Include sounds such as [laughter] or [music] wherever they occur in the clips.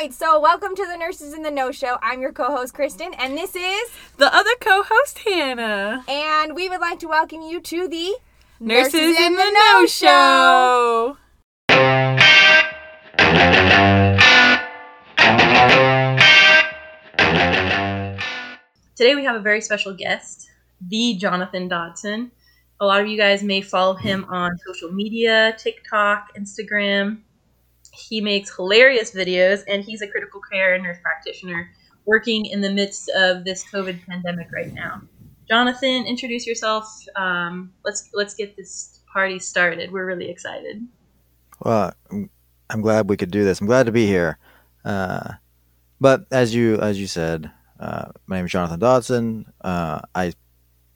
right, so welcome to the Nurses in the No Show. I'm your co-host Kristen, and this is The other co-host Hannah. and we would like to welcome you to the Nurses, in the No Show. Today we have a very special guest, the Jonathan Dodson. A lot of you guys may follow him on social media, TikTok, Instagram. He makes hilarious videos and he's a critical care and nurse practitioner working in the midst of this COVID pandemic right now. Jonathan, introduce yourself. Um, let's let's get this party started. We're really excited. Well, I'm- I'm glad we could do this. I'm glad to be here. Uh, but as you as you said, uh, my name is Jonathan Dodson. Uh, I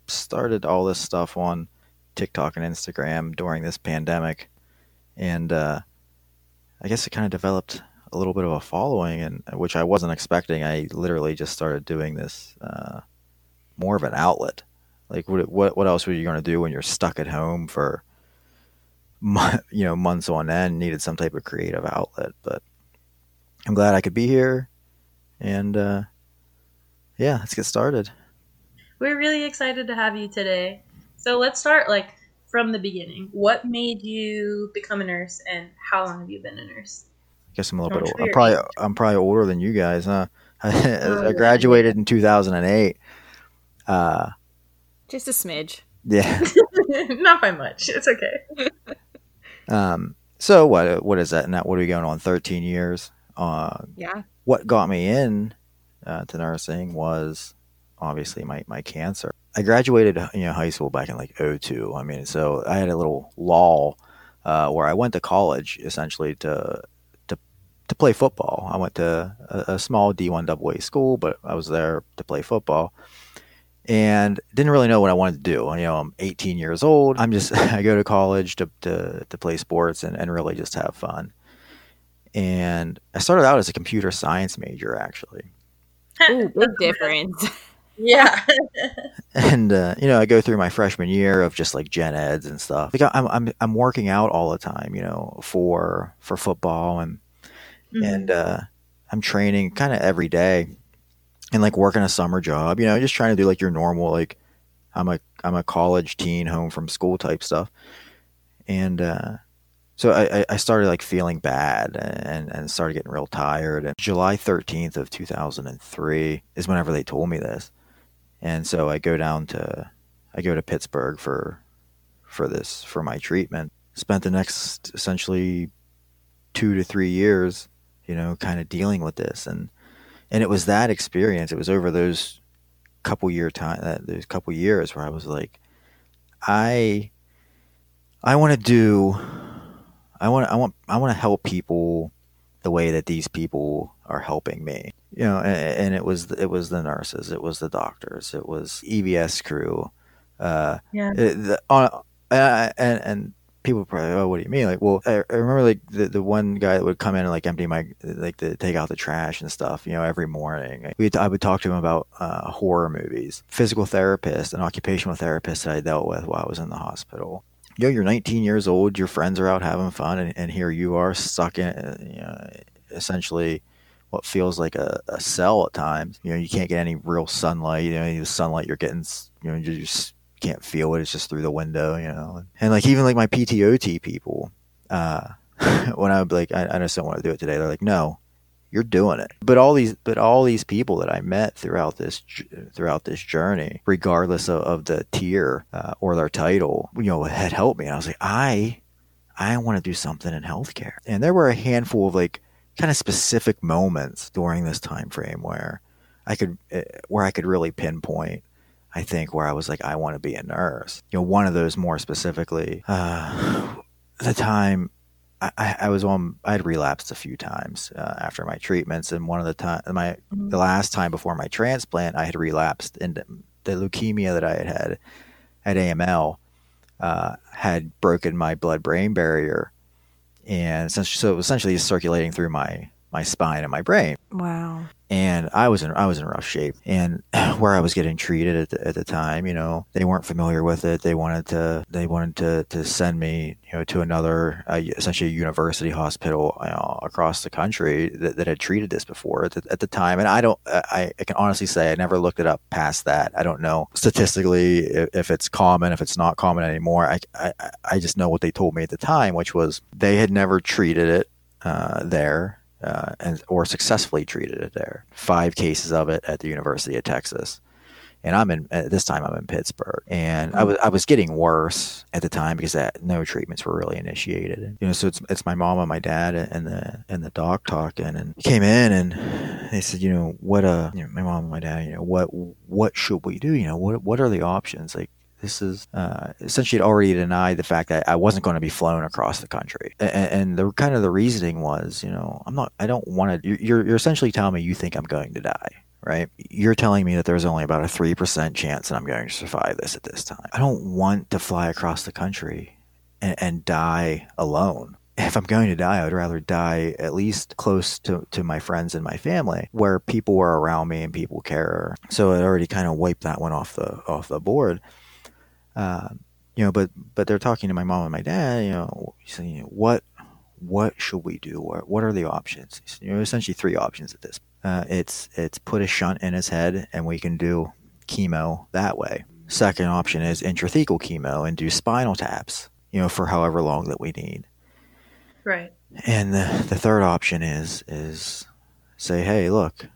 started all this stuff on TikTok and Instagram during this pandemic, and uh, I guess it kind of developed a little bit of a following, and which I wasn't expecting. I literally just started doing this uh, more of an outlet. Like, what what what else were you going to do when you're stuck at home for [laughs] you know months on end needed some type of creative outlet but i'm glad i could be here and uh yeah let's get started We're really excited to have you today. So let's start like from the beginning. What made you become a nurse, and how long have you been a nurse? i guess i'm a little Don't bit show old. i'm probably age. i'm probably older than you guys huh [laughs] i yeah. graduated in 2008 uh just a smidge. yeah [laughs] Not by much. It's okay. [laughs] um so what what is that now what are we going on 13 years uh Yeah. what got me in uh, to nursing was obviously my, my cancer. I graduated you know high school back in like 02. I mean, so I had a little lull uh, where I went to college essentially to to to play football. I went to a, a small D1 AA school, but I was there to play football. And didn't really know what I wanted to do. You know, I'm 18 years old. I'm just [laughs] I go to college to to, to play sports and, and really just have fun. And I started out as a computer science major actually. Ooh, big [laughs] difference. [laughs] Yeah. [laughs] and uh, you know I go through my freshman year of just like gen eds and stuff. Like I'm I'm I'm working out all the time, you know, for for football and Mhm. and uh, I'm training kind of every day, and like working a summer job, you know, just trying to do like your normal like I'm a I'm a college teen home from school type stuff, and uh, so I, I- I started like feeling bad and and started getting real tired. And July 13th of 2003 is whenever they told me this, and so I go down to I go to Pittsburgh for for this for my treatment. Spent the next essentially two to three years, you know, kind of dealing with this, and and it was that experience. It was over those couple year time, that those couple years where I was like, I I want to do, I want I want I want to help people the way that these people are helping me. You know, and, and it was it was the nurses, it was the doctors, it was EVS crew, uh, Yeah. it- the, uh, and, and and people probably, oh, what do you mean? Like, well, I, I remember like the, the one guy that would come in and like empty my like to take out the trash and stuff. You know, every morning. We I would talk to him about uh, horror movies, physical therapist, and occupational therapist that I dealt with while I was in the hospital. You know, you're 19 years old. Your friends are out having fun, and, and here you are stuck in, uh, you know, essentially what feels like a, a cell at times. You know, you can't get any real sunlight. You know, the sunlight you're getting, you know, you just can't feel it. It's just through the window, you know. And like even like my PTOT people, uh, [laughs] when I would be like, I, I just don't want to do it today. They're like, no, you're doing it. But all these, but all these people that I met throughout this, throughout this journey, regardless of, of the tier uh, or their title, you know, had helped me. And I was like, I, I want to do something in healthcare. And there were a handful of like kind of specific moments during this time frame where I could, uh, where I could really pinpoint I think where I was like, I want to be a nurse. You know, one of those more specifically, uh, the time I, I was on, I had relapsed a few times uh, after my treatments, and one of the time, my the last time before my transplant, I had relapsed and the leukemia that I had had at AML uh, had broken my blood-brain barrier, and essentially, so it was essentially circulating through my my spine and my brain Wow. And I was in I was in rough shape. And [clears throat] where I was getting treated at the, at the time, you know, they weren't familiar with it. They wanted to they wanted to, to send me, you know, to another uh, essentially a university hospital you know, across the country that, that had treated this before at the, at the time. And I don't I, I can honestly say I never looked it up past that. I don't know statistically if, if it's common, if it's not common anymore. I, I I just know what they told me at the time, which was they had never treated it uh, there uh, and or successfully treated it there. Five cases of it at the University of Texas, and I'm in at this time I'm in Pittsburgh, and I was I was getting worse at the time because that, no treatments were really initiated. You know, so it's it's my mom and my dad and the and the doc talking, and came in and they said, you know, what uh, you know, my mom and my dad, you know, what what should we do? You know, what what are the options? Like this is uh, essentially had already denied the fact that I wasn't going to be flown across the country, and, and, the kind of the reasoning was, you know, I'm not, I don't want to. You're, you're essentially telling me you think I'm going to die, right? You're telling me that there's only about a three percent chance that I'm going to survive this at this time. I don't want to fly across the country and, and die alone if I'm going to die, I would rather die at least close to, to my friends and my family, where people were around me and people care. So it already kind of wiped that one off the off the board. Uh, you know, but but they're talking to my mom and my dad. You know, saying what what should we do? What what are the options? You know, essentially three options at this. Uh, it's it's put a shunt in his head, and we can do chemo that way. Second option is intrathecal chemo and do spinal taps. You know, for however long that we need. Right. And the the third option is is say, hey, look,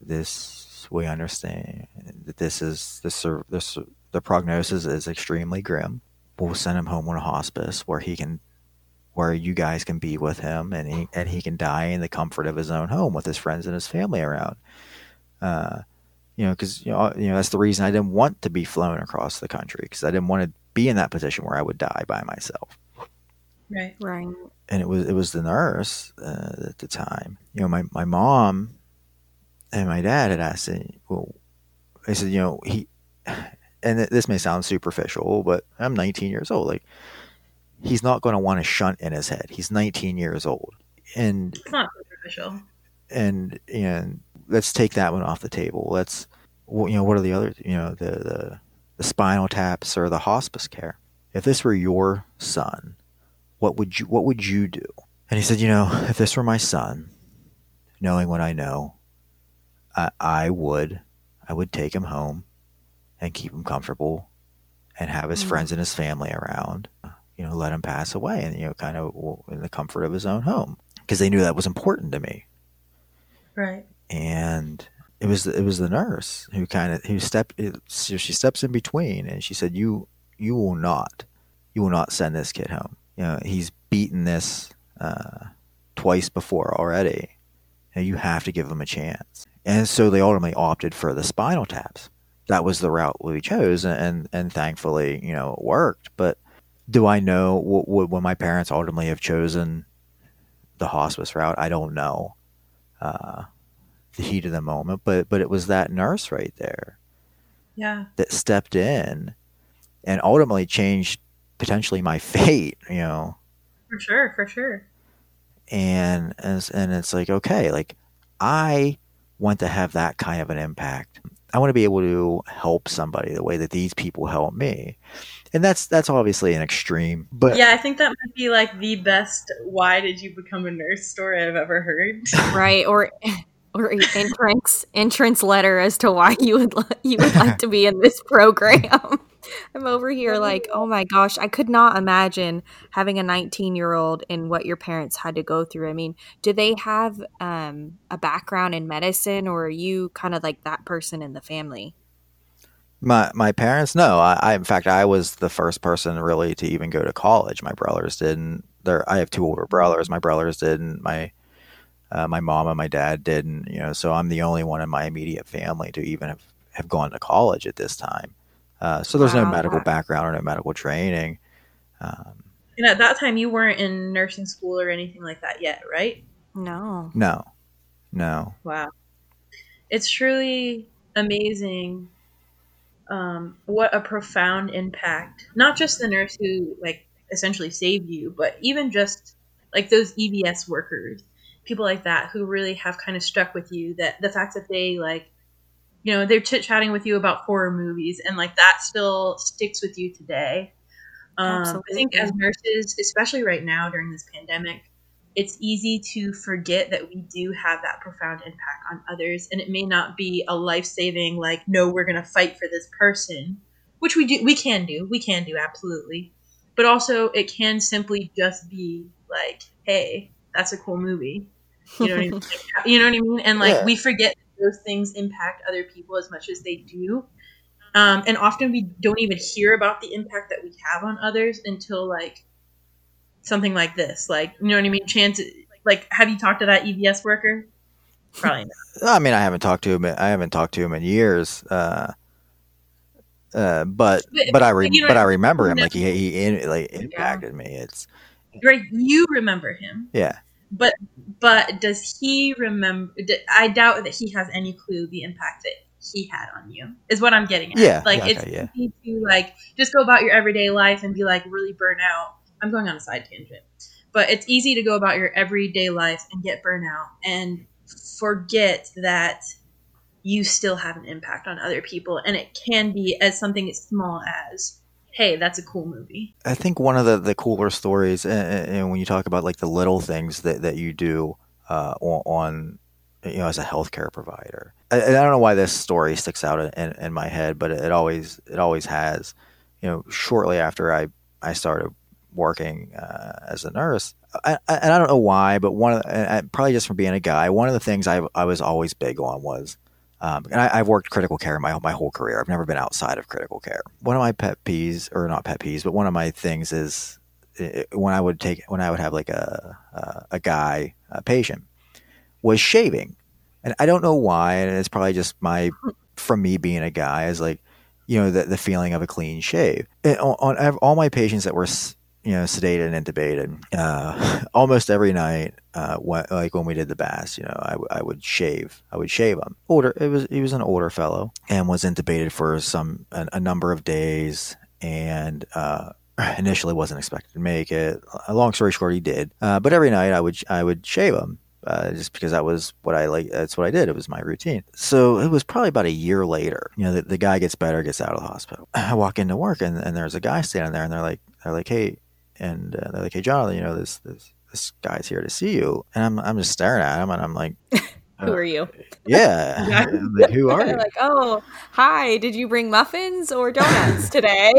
this we understand that this is this this the prognosis is extremely grim. We'll send him home on a hospice where he can, where you guys can be with him, and he and he can die in the comfort of his own home with his friends and his family around. Uh, you know, because you know, you know that's the reason I didn't want to be flown across the country because I didn't want to be in that position where I would die by myself. Right. Right. And it was it was the nurse uh, at the time. You know, my my mom and my dad had asked, me, well, they said, you know, he and this may sound superficial, but I'm 19 years old. Like, he's not going to want a shunt in his head. He's 19 years old, and it's not superficial. And and let's take that one off the table. Let's, you know, what are the other, you know, the the, the spinal taps or the hospice care? If this were your son, what would you what would you do? And he said, you know, if this were my son, knowing what I know, I, I would I would take him home and keep him comfortable and have his mm friends and his family around, you know, let him pass away and, you know, kind of in the comfort of his own home because they knew that was important to me. Right. And it was, it was the nurse who kind of, who stepped, so she steps in between and she said, you, you will not, you will not send this kid home. You know, he's beaten this, uh, twice before already. And you have to give him a chance. And so they ultimately opted for the spinal taps that was the route we chose, and and thankfully, you know, it worked. But do I know what would my parents ultimately have chosen the hospice route? I don't know. Uh, the heat of the moment, but but it was that nurse right there, yeah, that stepped in, and ultimately changed potentially my fate. You know, for sure, for sure. And and and it's like okay, like I want to have that kind of an impact I want to be able to help somebody the way that these people help me. And that's that's obviously an extreme, but yeah, I think that might be like the best "Why did you become a nurse?" story I've ever heard. [laughs] [laughs] Right, or or entrance entrance letter as to why you would you would like [laughs] to be in this program. I'm over here like, oh my gosh, I could not imagine having a 19 year old and what your parents had to go through. I mean, do they have um, a background in medicine, or are you kind of like that person in the family? My my parents, no. I, I in fact, I was the first person really to even go to college. My brothers didn't. There, I have two older brothers. My brothers didn't. My uh, my mom and my dad didn't. You know, so I'm the only one in my immediate family to even have, have gone to college at this time. Uh, so there's wow. no medical background or no medical training. Um, and at that time, you weren't in nursing school or anything like that yet, right? No. No. No. Wow. It's truly amazing um, what a profound impact, not just the nurse who, like, essentially saved you, but even just like those EVS workers people like that who really have kind of stuck with you. That the fact that they like, you know, they're chit chatting with you about horror movies, and like that still sticks with you today. Um, I think as nurses, especially right now during this pandemic, it's easy to forget that we do have that profound impact on others, and it may not be a life saving like, no, we're going to fight for this person, which we do, we can do, we can do absolutely, but also it can simply just be like, hey, that's a cool movie. You know what I mean? [laughs] you know what I mean? And like Yeah. we forget those things impact other people as much as they do. Um, and often we don't even hear about the impact that we have on others until like something like this. Like, you know what I mean? Chance, like, have you talked to that EVS worker? Probably not. [laughs] I mean, I haven't talked to him. I haven't talked to him in years. Uh, uh, but But- I re- you know, but I remember him no- like he he in, like impacted me. It's Right? You remember him, yeah but but does he remember? I doubt that he has any clue the impact that he had on you. Is what I'm getting at. Yeah, like yeah, it's okay, yeah. easy to like just go about your everyday life and be like really burnt out. I'm going on a side tangent, but it's easy to go about your everyday life and get burnt out and forget that you still have an impact on other people, and it can be as something as small as, "Hey, that's a cool movie." I think one of the, the cooler stories, and, and when you talk about like the little things that, that you do uh, on, you know, as a healthcare provider, I, I don't know why this story sticks out in, in my head, but it always it always has. You know, shortly after I I started working uh, as a nurse, I, I, and I don't know why, but one of the, probably just from being a guy, one of the things I I was always big on was um, and I, I've worked critical care my my whole career. I've never been outside of critical care. One of my pet peeves, or not pet peeves, but one of my things is eh, when I would take when I would have like a a, a guy a patient was shaving, and I don't know why, and it's probably just my from me being a guy is like you know the the feeling of a clean shave. And on, on all my patients that were you know sedated and intubated, uh, [laughs] almost every night, uh, like when we did the bass, you know, I, w- I would shave, I would shave him. Older, it was he was an older fellow and was intubated for some a, a number of days, and uh, [clears throat] initially wasn't expected to make it. Long story short, he did. Uh, but every night I would I would shave him. Uh, just because that was what I like, that's what I did. It was my routine. So it was probably about a year later. You know, the, the guy gets better, gets out of the hospital. [clears throat] I walk into work, and, and there's a guy standing there, and they're like, they're like, hey, and uh, they're like, hey, Jonathan, you know, this this this guy's here to see you, and I'm I'm just staring at him, and I'm like, [laughs] Who are you? yeah, [laughs] [laughs] I'm like, who are you? Like, oh, hi. Did you bring muffins or donuts today?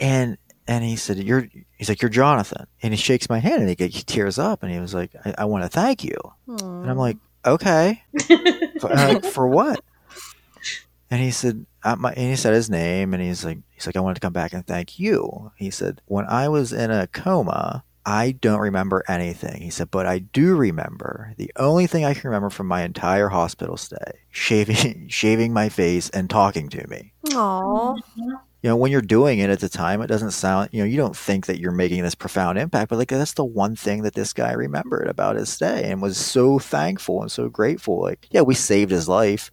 and and he said, "You're." He's like, "You're Jonathan," and he shakes my hand, and he, he tears up, and he was like, "I, I want to thank you," and I'm like, "Okay, for, uh, for what?" And he said, my, and he said his name, and he's like, he's like, "I wanted to come back and thank you." He said, "When I was in a coma." I don't remember anything. He said, but I do remember the only thing I can remember from my entire hospital stay: shaving, [laughs] shaving my face and talking to me Aw. you know when you're doing it at the time it doesn't sound you know you don't think that you're making this profound impact but like that's the one thing that this guy remembered about his stay and was so thankful and so grateful like yeah we saved his life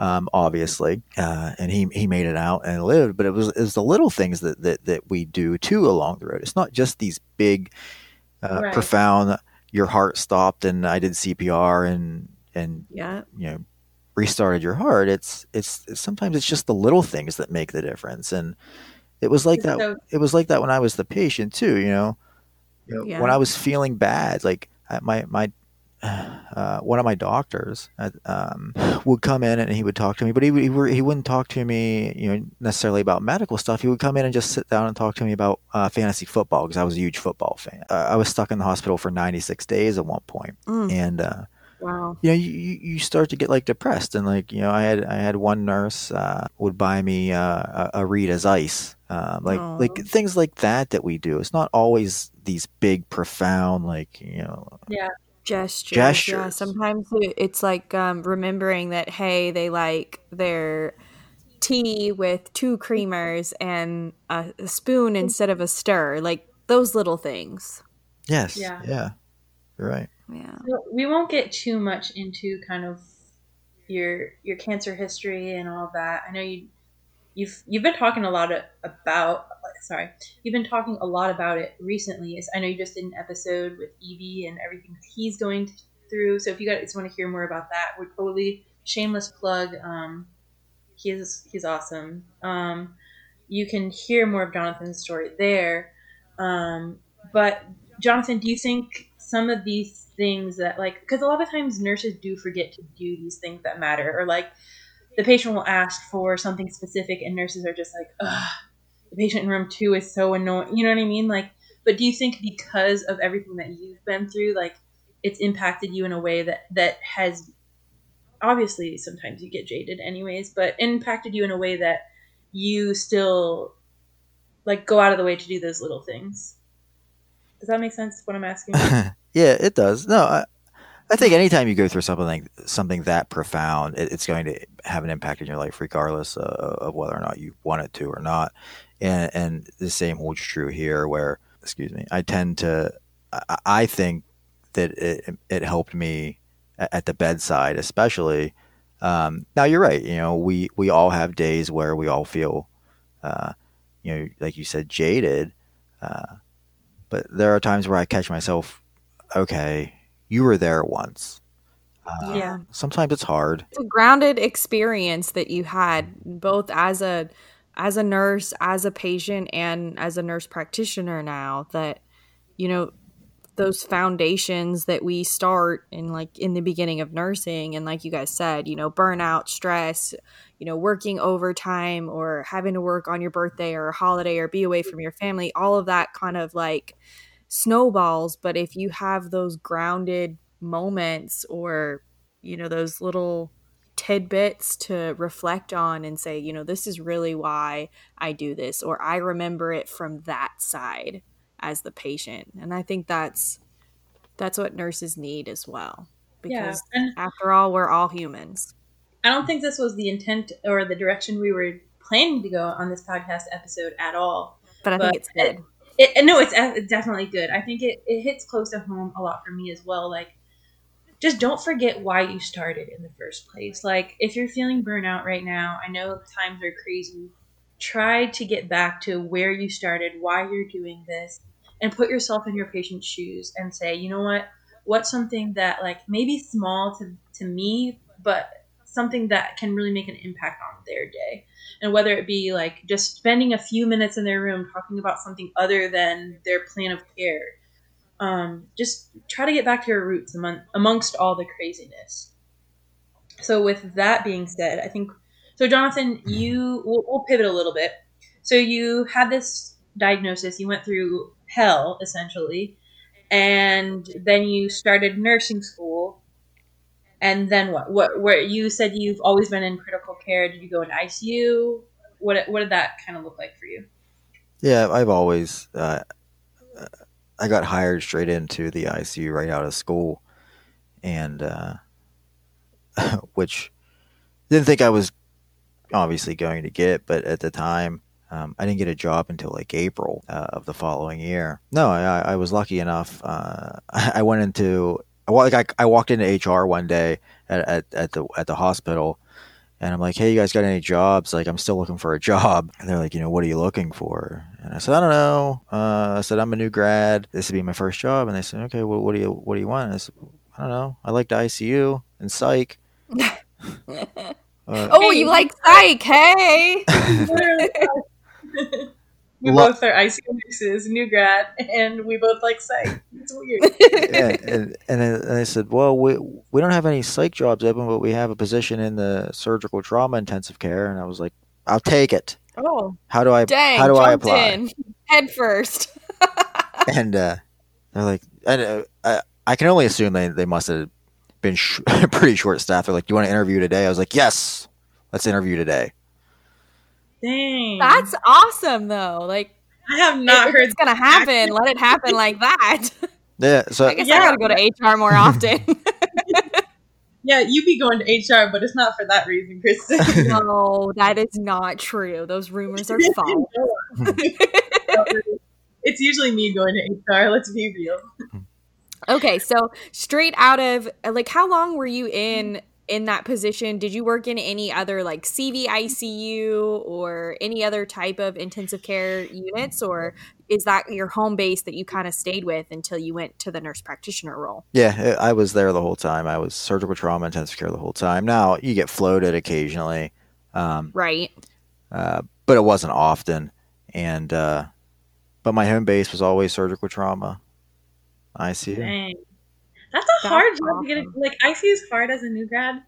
um, obviously uh, and he he made it out and lived but it was it was the little things that that, that we do too along the road it's not just these big uh, Right. profound your heart stopped and i did cpr and and Yeah. you know restarted your heart it's it's sometimes it's just the little things that make the difference and it was like that So- it was like that when i was the patient too you know, you know Yeah. when i was feeling bad like my my uh, one of my doctors uh, um, would come in and he would talk to me, but he, would- he, he wouldn't talk to me, you know, necessarily about medical stuff. He would come in and just sit down and talk to me about uh, fantasy football because I was a huge football fan. Uh, I was stuck in the hospital for 96 days at one point, Mm. and uh, Wow. you know, you, you start to get like depressed, and like you know, I had I had one nurse uh, would buy me uh, a, a Rita's Ice, um, like Aw. like things like that that we do. It's not always these big, profound, like you know, Gestures. Yeah. Sometimes it's like um, remembering that, hey, they like their tea with two creamers and a, a spoon instead of a stir. Like those little things. yes, Yeah. yeah, you're right. Yeah. So we won't get too much into kind of your your cancer history and all that. I know you you've you've been talking a lot about sorry you've been talking a lot about it recently. Is I know you just did an episode with Evie and everything he's going through. So if you guys want to hear more about that, we're totally shameless plug. Um, he's he's awesome. Um, you can hear more of Jonathan's story there. Um, but Jonathan, do you think some of these things that like because a lot of times nurses do forget to do these things that matter, or like the patient will ask for something specific, and nurses are just like, ugh, the patient in room two is so annoying. You know what I mean? Like, but do you think because of everything that you've been through, like it's impacted you in a way that that has obviously sometimes you get jaded anyways, but impacted you in a way that you still like go out of the way to do those little things. Does that make sense? What I'm asking? [laughs] yeah, it does. No, I, I think anytime you go through something something that profound, it, it's going to have an impact in your life, regardless uh, of whether or not you want it to or not. And and the same holds true here, where excuse me, I tend to, I, I think that it it helped me at the bedside, especially. Um, now you're right. You know, we we all have days where we all feel, uh, you know, like you said, jaded. Uh, but there are times where I catch myself. Okay, you were there once. Uh, yeah. Sometimes it's hard. It's a grounded experience that you had both as a as a nurse, as a patient, and as a nurse practitioner. Now that you know those foundations that we start in like in the beginning of nursing and like you guys said you know burnout stress you know working overtime or having to work on your birthday or a holiday or be away from your family all of that kind of like snowballs but if you have those grounded moments or you know those little tidbits to reflect on and say you know this is really why I do this or I remember it from that side as the patient. And i think that's that's what nurses need as well because yeah, after all we're all humans. I don't think this was the intent or the direction we were planning to go on this podcast episode at all but i but think it's good it, no it's definitely good. I think it, it hits close to home a lot for me as well. Like just don't forget why you started in the first place. Like if you're feeling burnout right now i know times are crazy. Try to get back to where you started why you're doing this and put yourself in your patient's shoes and say, you know what, what's something that like maybe small to, to me, but something that can really make an impact on their day. And whether it be like just spending a few minutes in their room talking about something other than their plan of care. Um, just try to get back to your roots among, amongst all the craziness. So, with that being said, I think so. Jonathan, you we'll, we'll pivot a little bit. So, you had this diagnosis. You went through hell essentially and then you started nursing school and then what what where you said you've always been in critical care did you go into icu what what did that kind of look like for you yeah i've always uh, i got hired straight into the icu right out of school and uh, [laughs] which didn't think i was obviously going to get but at the time um, I didn't get a job until like April uh, of the following year. No, I, I was lucky enough. Uh, [laughs] I went into like I, I walked into HR one day at, at, at the at the hospital, and I'm like, "Hey, you guys got any jobs? Like, I'm still looking for a job." And they're like, "You know, what are you looking for?" And I said, "I don't know." Uh, I said, "I'm a new grad. This would be my first job." And they said, "Okay, well, what do you what do you want?" And I said, "I don't know. I like the ICU and psych." [laughs] uh, oh, you like psych? Hey. [laughs] [laughs] we Lo- both are ICU nurses, new grad, and we both like psych. It's weird. [laughs] yeah, and, and, and I said, well, we we don't have any psych jobs open, but we have a position in the surgical trauma intensive care. And I was like, I'll take it. Oh, how do I? Dang, how do I apply? In. Head first. [laughs] and uh, they're like, and, uh, I, I can only assume they they must have been sh- [laughs] pretty short staffed. They're like, do you want to interview today? I was like, yes, let's interview today. Dang. That's awesome though. Like I have not if heard it's gonna happen. Let it happen like that. [laughs] Yeah, so I guess yeah. I gotta go to HR more often. [laughs] yeah, you be going to HR, but it's not for that reason, Kristen. [laughs] no, that is not true. Those rumors are false. it's usually me going to HR. Let's be real. Okay, so straight out of like, how long were you in in that position, did you work in any other like CVICU or any other type of intensive care units, or is that your home base that you kind of stayed with until you went to the nurse practitioner role? Yeah, I was there the whole time. I was surgical trauma intensive care the whole time. Now you get floated occasionally, um, right? Uh, but it wasn't often. And uh, but my home base was always surgical trauma. ICU. Dang. That's a That's hard job to get. In. Like ICU is hard as a new grad.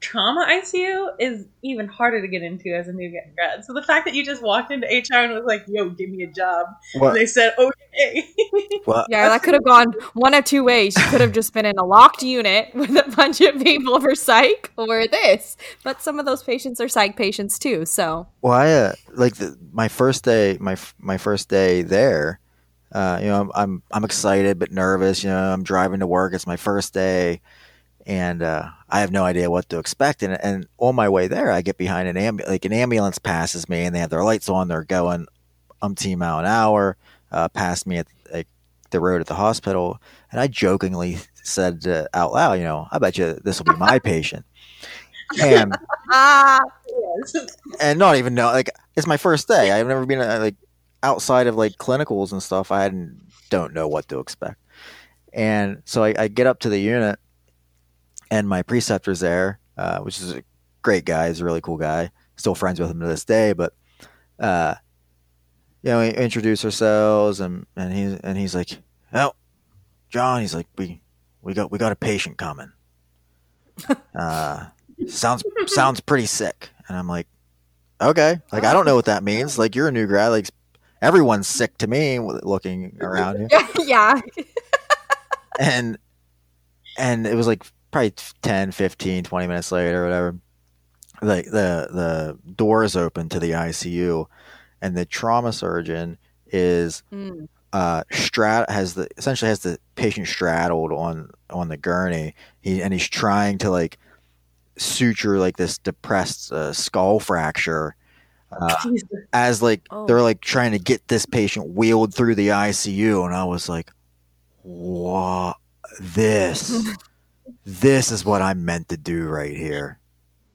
Trauma ICU is even harder to get into as a new grad. So the fact that you just walked into HR and was like, "Yo, give me a job," what? they said, "Okay." [laughs] Well, yeah, that could have gone one of two ways. You could have just been in a locked unit with a bunch of people for psych, or this. But some of those patients are psych patients too. So, well, I uh, like the, my first day, my my first day there uh, you know, I'm, I'm, I'm excited but nervous. You know, I'm driving to work. It's my first day, and uh, I have no idea what to expect. And, and on my way there, I get behind an ambulance. Like an ambulance passes me, and they have their lights on. They're going umpteen mile an hour uh, past me at like, the road at the hospital, and I jokingly [laughs] said uh, out loud, "You know, I bet you this will be my [laughs] patient." And [laughs] and not even know like it's my first day. I've never been uh, like outside of like clinicals and stuff, I don't know what to expect. And so I, I, get up to the unit, and my preceptor's there, uh, which is a great guy. He's a really cool guy. Still friends with him to this day, but uh, you know, we introduce ourselves, and and he's and he's like, "Oh, John," he's like, "We we got we got a patient coming. [laughs] Uh, sounds sounds pretty sick." And I'm like, "Okay, like I don't know what that means. Like you're a new grad, like everyone's sick to me looking [laughs] around here. [laughs] yeah. and and it was like probably 10, 15, 20 minutes later or whatever. Like the the doors open to the ICU and the trauma surgeon is mm. uh strat has the essentially has the patient straddled on on the gurney. He and he's trying to like suture like this depressed uh, skull fracture uh, as like oh. they're like trying to get this patient wheeled through the ICU, and I was like, "What? This? [laughs] this is what I'm meant to do right here."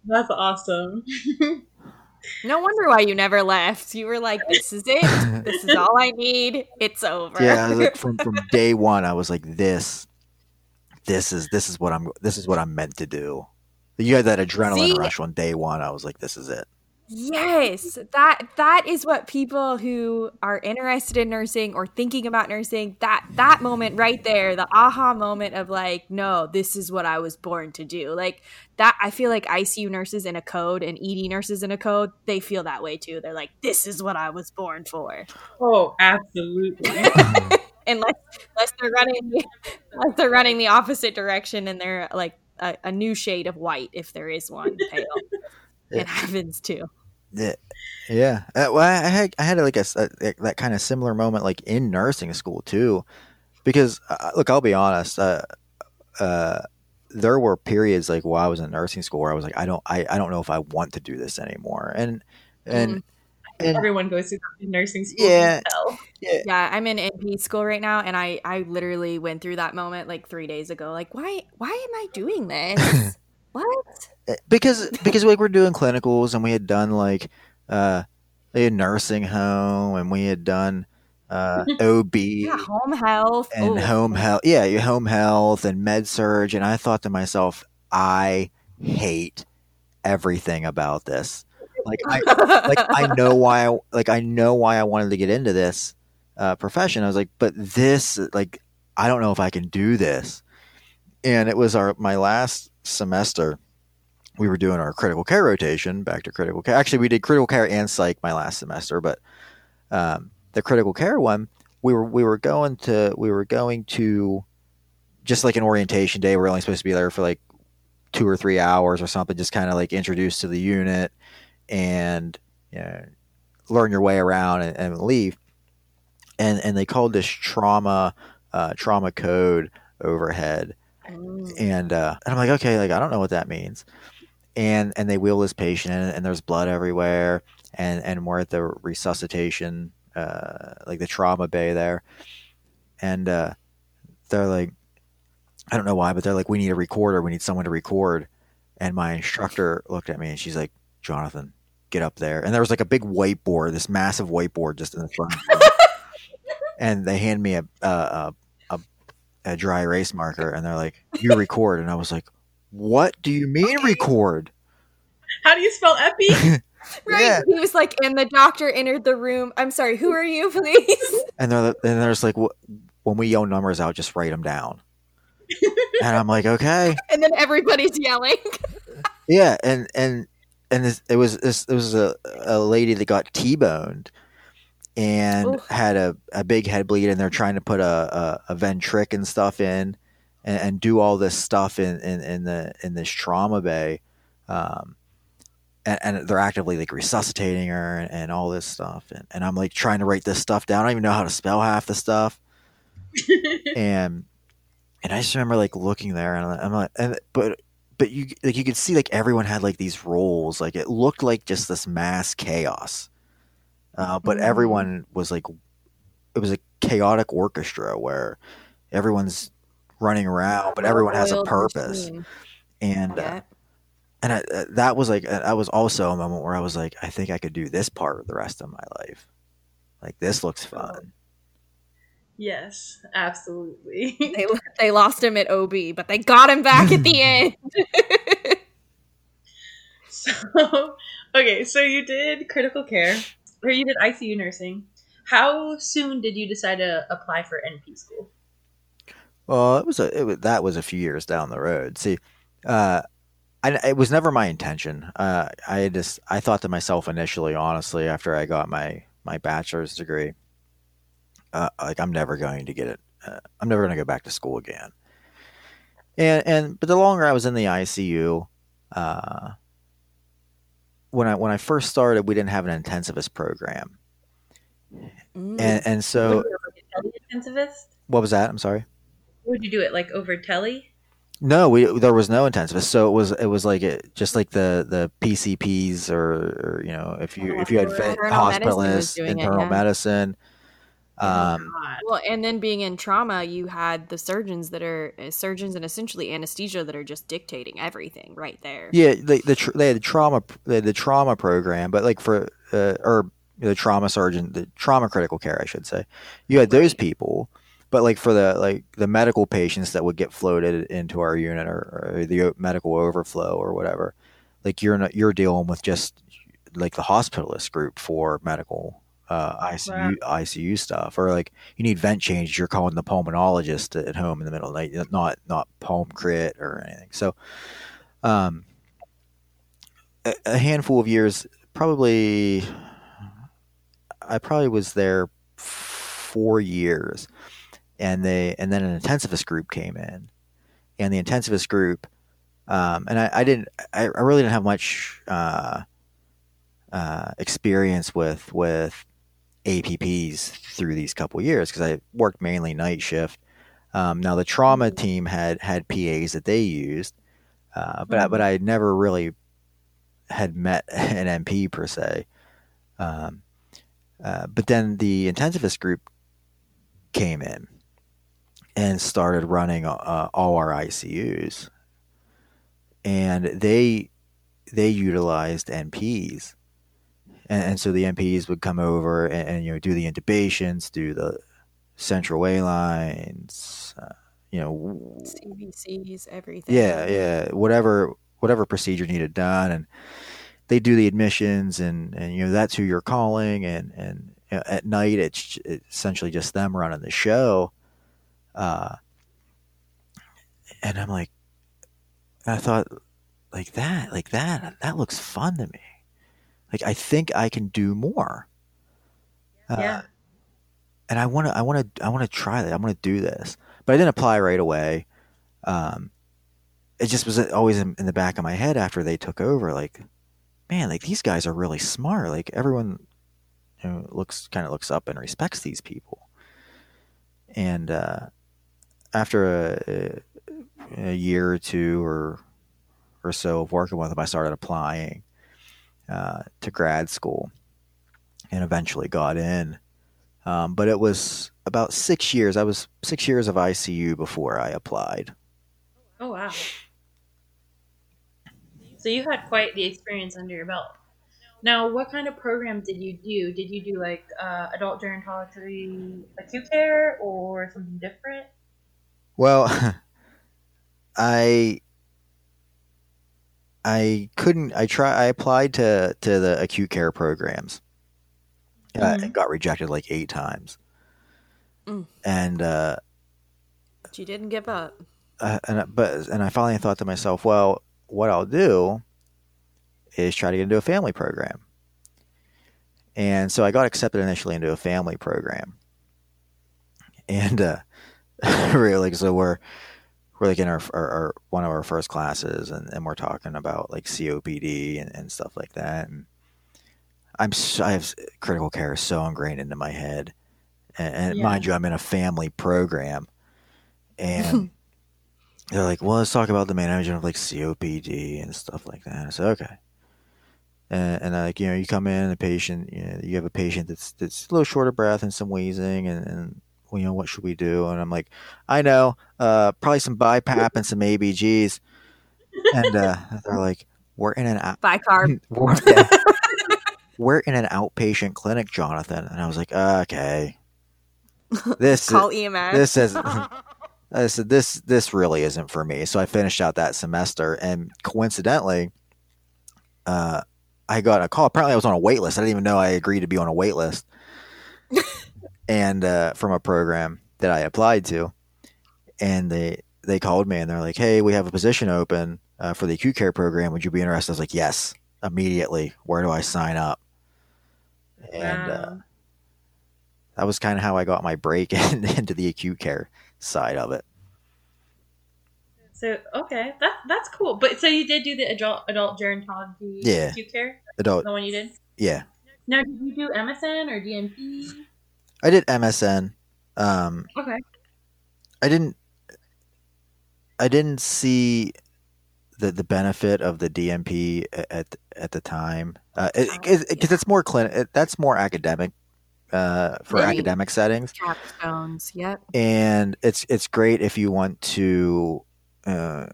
That's awesome. [laughs] no wonder why you never left. You were like, "This is it. this is all I need. It's over." Yeah, like from from [laughs] day one, I was like, "This, this is this is what I'm this is what I'm meant to do." You had that adrenaline See? rush on day one. I was like, "This is it." Yes, that that is what people who are interested in nursing or thinking about nursing that that moment right there, the aha moment of like, no, this is what I was born to do. Like that, I feel like ICU nurses in a code and ED nurses in a code, they feel that way too. They're like, this is what I was born for. Oh, absolutely. [laughs] [laughs] unless unless they're running unless they're running the opposite direction and they're like a, a new shade of white if there is one pale it happens too. Yeah, yeah. Uh, well, I had I had like a, a that kind of similar moment like in nursing school too, because uh, look, I'll be honest. Uh, uh, there were periods like while I was in nursing school where I was like, I don't, I, I don't know if I want to do this anymore, and and. Mm. And, everyone goes through nursing school. Yeah, [laughs] yeah, yeah. I'm in NP school right now, and I I literally went through that moment like three days ago. Like, why why am I doing [laughs] this? What? because because like we're doing clinicals and we had done like uh a nursing home and we had done uh OB yeah, home health and Ooh. home health yeah your home health and med surg. and I thought to myself I hate everything about this like I like I [laughs] know why I like I know why I wanted to get into this uh, profession I was like but this like I don't know if I can do this and it was our my last semester we were doing our critical care rotation back to critical care. Actually, we did critical care and psych my last semester, but um, the critical care one, we were we were going to we were going to just like an orientation day. We're only supposed to be there for like two or three hours or something, just kind of like introduced to the unit and you know, learn your way around and, and leave. And and they called this trauma uh, trauma code overhead. Mm. And, uh, and I'm like, okay, like I don't know what that means and and they wheel this patient in, and there's blood everywhere, and and we're at the resuscitation, uh, like the trauma bay there, and uh, they're like, I don't know why, but they're like, we need a recorder, we need someone to record, and my instructor looked at me and she's like, Jonathan, get up there. And there was like a big whiteboard, this massive whiteboard just in the front. [laughs] and they hand me a, a, a, a dry erase marker and they're like, you [laughs] record. And I was like, what do you mean record? How do you spell epi? [laughs] Right. Yeah. He was like, and the doctor entered the room. I'm sorry, who are you, please? [laughs] And they're, and there's like, when we yell numbers out, just write them down. and I'm like, okay. And then everybody's yelling. Yeah, and and and this, it was this it was a, a lady that got T-boned and Oof. had a, a big head bleed, and they're trying to put a a, a ventric and stuff in, and, and do all this stuff in, in, in the in this trauma bay, um, and, and they're actively like resuscitating her and, and all this stuff, and, and I'm like trying to write this stuff down. I don't even know how to spell half the stuff, [laughs] and and I just remember like looking there and I'm like, and but but you like you could see like everyone had like these roles, like it looked like just this mass chaos, uh, but Mhm. everyone was like, it was a chaotic orchestra where everyone's running around, but everyone has a purpose, machine. and uh, and I, uh, that was like that was also a moment where I was like, I think I could do this part of the rest of my life. Like this looks fun. yes, absolutely. They, [laughs] [laughs] they lost him at OB, but they got him back at the [laughs] end. So, okay, so you did critical care, or you did ICU nursing. How soon did you decide to apply for NP school? Well, it was a it was, that was a few years down the road. See, uh, I, it was never my intention. Uh, I just I thought to myself initially, honestly, after I got my my bachelor's degree, uh, like I'm never going to get it. Uh, I'm never going to go back to school again. And and but the longer I was in the ICU, uh, when I when I first started, we didn't have an intensivist program, Mm. and and so Would you do it like a teleintensivist? what was that? I'm sorry. Would you do it like over telly? No, we there was no intensivist, so it was it was like it, just like the the PCPs or, or you know if you if you had vet, Internal medicine was hospitalists, it, internal medicine, Oh, um, Well, and then being in trauma, you had the surgeons that are uh, surgeons and essentially anesthesia that are just dictating everything right there. yeah, they the tr- they had the trauma they had the trauma program, but like for uh, or the trauma surgeon, the trauma critical care, I should say, you had those people, but like for the like the medical patients that would get floated into our unit or, or the medical overflow or whatever, like you're not you're dealing with just like the hospitalist group for medical uh, ICU ICU stuff, or like you need vent change, you're calling the pulmonologist at home in the middle of the night, not not pulm crit or anything. So, um, a, a handful of years, probably, I probably was there four years, and they and then an intensivist group came in, and the intensivist group, um, and I, I didn't, I, I really didn't have much. Uh, uh, experience with with APPs through these couple years because I worked mainly night shift. Um, now the trauma team had had PAs that they used, uh, but I, but I never really had met [laughs] an NP per se. Um, uh, but then the intensivist group came in and started running uh, all our ICUs, and they they utilized NPs and, and so the NPs would come over and, and you know do the intubations, do the central way lines, uh, you know, CVCs, everything. yeah, yeah, whatever whatever procedure needed done, and they do the admissions, and and you know that's who you're calling, and and you know, at night it's, it's essentially just them running the show, uh, and I'm like, I thought like that, like that, that looks fun to me like I think I can do more. Uh, Yeah. And I want to, I want to, I want to try that. I want to do this, but I didn't apply right away. Um, it just was always in, in the back of my head after they took over. Like, man, like these guys are really smart. Like everyone, you know, looks kind of looks up and respects these people. And uh, after a, a year or two or or so of working with them, I started applying uh, to grad school and eventually got in. Um, but it was about six years. I was six years of ICU before I applied. Oh wow. So you had quite the experience under your belt. Now, what kind of program did you do? Did you do like uh, adult gerontology acute care or something different? Well, [laughs] I I couldn't. I try. I applied to to the acute care programs, uh, Mhm. and got rejected like eight times. Mm. And uh, But you didn't give up. uh, and I- but and I finally thought to myself, well, what I'll do is try to get into a family program. And so I got accepted initially into a family program. And uh [laughs] really so we're we're like in our, our, our one of our first classes and, and we're talking about like COPD and, and stuff like that and I'm so, I have critical care is so ingrained into my head and, and Yeah. mind you I'm in a family program and [laughs] they're like, well, let's talk about the management of like COPD and stuff like that. I said, okay. And, and like, you know, you come in, a patient, you, know, you have a patient that's, that's a little short of breath and some wheezing and, and, well, you know, what should we do? And I'm like, I know, uh, probably some BiPAP and some ABGs. And, uh, they're like, we're in an, out- Bye, carb. [laughs] we're, we're in an outpatient clinic, Jonathan. And I was like, okay, this, Call E EMS. this is [laughs] I said this this really isn't for me. So I finished out that semester, and coincidentally, uh, I got a call. Apparently, I was on a wait list. I didn't even know I agreed to be on a wait list, and uh, from a program that I applied to, and they they called me and they're like, "Hey, we have a position open uh, for the acute care program. Would you be interested?" I was like, "Yes, immediately. Where do I sign up?" And uh, that was kind of how I got my break [laughs] in, into the acute care side of it. So okay, that that's cool. But so you did do the adult adult gerontology Yeah. acute care, Adult, the one you did. yeah. Now, did you do MSN or DNP? I did MSN. Um, Okay. I didn't. I didn't see the the benefit of the DNP at at the time because it, it, it's more clin. It, that's more academic uh, for academic settings, Capstones. Yep. and it's it's great if you want to uh,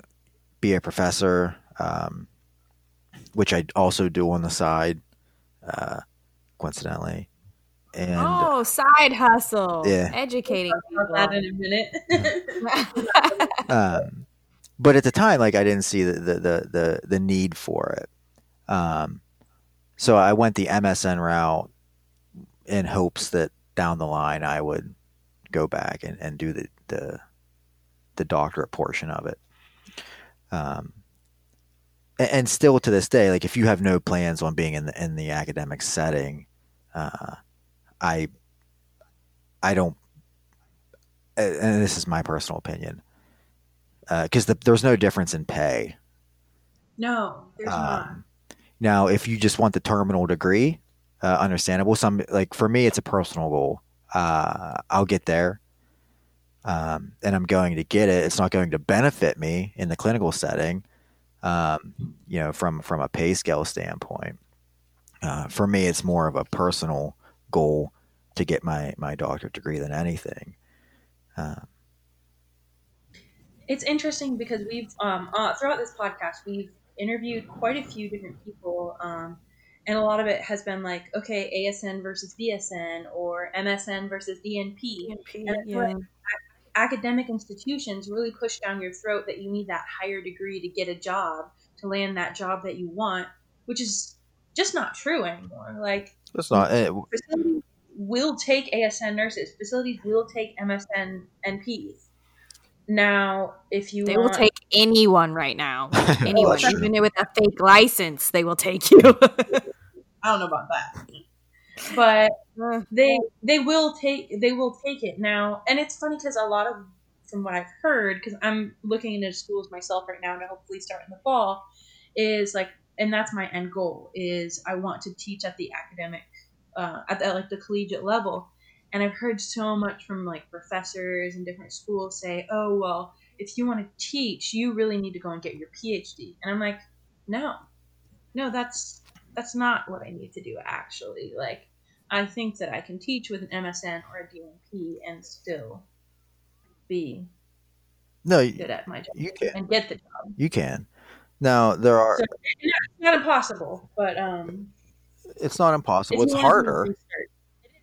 be a professor, um, which I also do on the side, uh, coincidentally, and oh, side hustle. Yeah. Educating About that in a minute. [laughs] um, but at the time, like I didn't see the the the the, the need for it. Um, so I went the MSN route in hopes that down the line I would go back and, and do the, the the doctorate portion of it. Um, a- and, still to this day, like if you have no plans on being in the in the academic setting, uh, I I don't. And this is my personal opinion, because the there's no difference in pay. no, there's not. Um, now, if you just want the terminal degree, uh, understandable. Some like for me, it's a personal goal. Uh, I'll get there, um, and I'm going to get it. It's not going to benefit me in the clinical setting, um, you know, from from a pay scale standpoint. Uh, for me, it's more of a personal goal to get my my doctorate degree than anything. Uh, It's interesting because we've um, uh, throughout this podcast we've interviewed quite a few different people, um, and a lot of it has been like, okay, ASN versus BSN or MSN versus DNP. And I feel like academic institutions really push down your throat that you need that higher degree to get a job to land that job that you want, which is just not true anymore. Like it's not. it. facilities will take ASN nurses. Facilities will take MSN NPs. Now, if you They want, will take anyone right now. [laughs] Anyone, that's even with a fake license, they will take you. [laughs] I don't know about that, but mm. they they will take they will take it now. And it's funny because a lot of from what I've heard, because I'm looking into schools myself right now to hopefully start in the fall, is like, and that's my end goal is I want to teach at the academic, uh, at the, like the collegiate level. And I've heard so much from like professors and different schools say, oh well, if you want to teach, you really need to go and get your PhD. And I'm like, no, no, that's that's not what I need to do actually. Like, I think that I can teach with an MSN or a DNP and still be no, good at my job you can. and get the job. You can. Now there are. So it's not impossible, but um, it's not impossible. It's, than harder.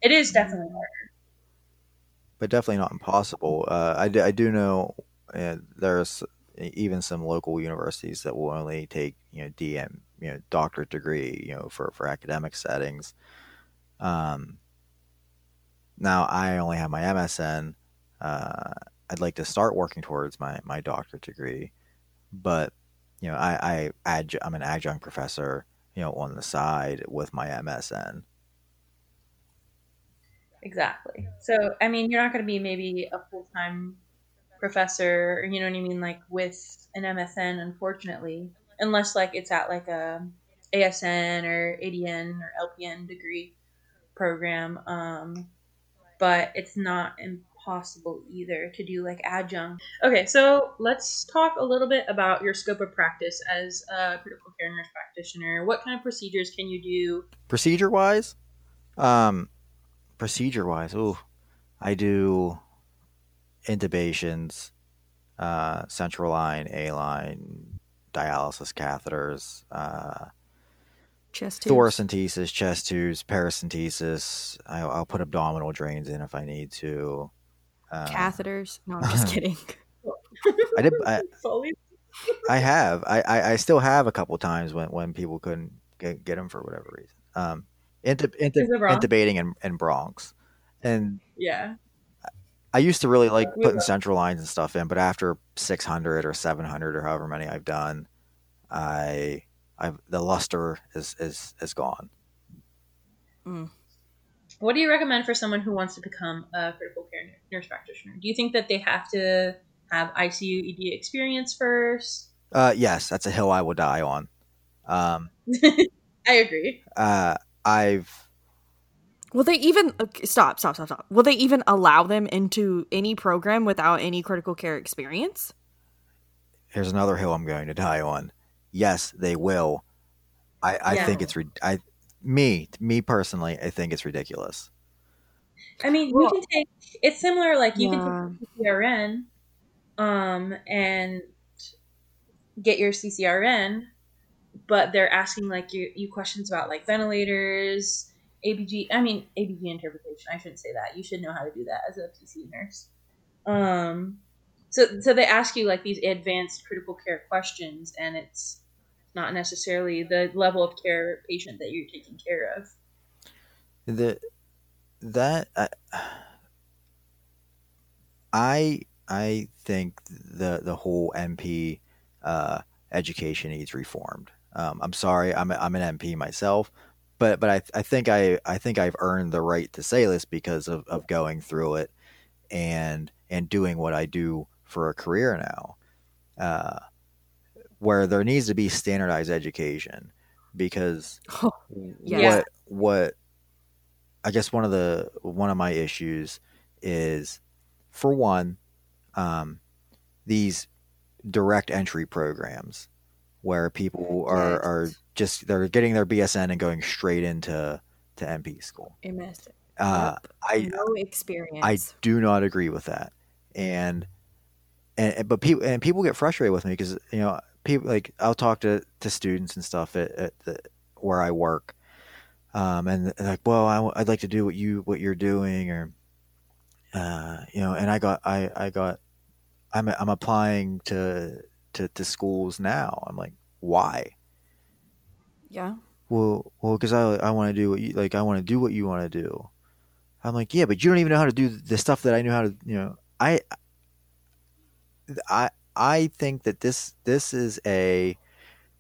It is definitely harder. but definitely not impossible. Uh, I, d- I do know uh, there's even some local universities that will only take you know DM you know doctorate degree you know for for academic settings. Um, now I only have my MSN. Uh, I'd like to start working towards my my doctorate degree, but you know I I adju- I'm an adjunct professor you know on the side with my MSN. Exactly. So, I mean, you're not going to be maybe a full time professor, you know what I mean, like with an MSN, unfortunately, unless like it's at like a ASN or ADN or LPN degree program. Um, but it's not impossible either to do like adjunct. Okay, so let's talk a little bit about your scope of practice as a critical care nurse practitioner. What kind of procedures can you do? Procedure wise, um, procedure wise, ooh, I do intubations, uh, central line, A line, dialysis catheters, uh, Chest tubes. thoracentesis, chest tubes, paracentesis. I, I'll put abdominal drains in if I need to. Uh, catheters. No, I'm just [laughs] kidding. I did. I, [laughs] I have. I, I, I still have a couple times when, when people couldn't get, get them for whatever reason. Um, intub, intub, Is intubating in, in Bronx, and Yeah. I used to really like putting central lines and stuff in, but after 600 or 700 or however many I've done, I, I the luster is is is gone. What do you recommend for someone who wants to become a critical care nurse practitioner? Do you think that they have to have ICU ED experience first? Uh, yes, that's a hill I will die on. Um, [laughs] I agree. uh, I've Will they even okay, stop? Stop! Stop! Stop! Will they even allow them into any program without any critical care experience? here's another hill I'm going to die on. Yes, they will. I, I Yeah. think it's re- I me me personally I think it's ridiculous. I mean, Well- you can take it's similar. Like you Yeah. can take CCRN, um, and get your CCRN, but they're asking like you you questions about like ventilators, ABG. I mean ABG interpretation. I shouldn't say that. You should know how to do that as a PC nurse. Um, so so they ask you like these advanced critical care questions, and it's not necessarily the level of care patient that you're taking care of. The that I I I think the the whole NP uh, education needs reformed. Um, I'm sorry, I'm a, I'm an NP myself, but but I I think I I think I've earned the right to say this because of, of going through it and and doing what I do for a career now, uh, where there needs to be standardized education because [laughs] yes. what what I guess one of the one of my issues is for one um, these direct entry programs where people are, Yes. are just they're getting their BSN and going straight into to NP school. MS. Uh, I no experience. I do not agree with that, and and but people and people get frustrated with me because you know people like I'll talk to to students and stuff at, at the where I work, um, and like, well, I, would like to do what you what you're doing, or uh, you know, and I got I I got I'm I'm applying to to to schools now. I'm like, why? yeah. well, well, because I I want to do what you like. I want to do what you want to do. I'm like, yeah, but you don't even know how to do the stuff that I knew how to. You know, I, I, I think that this this is a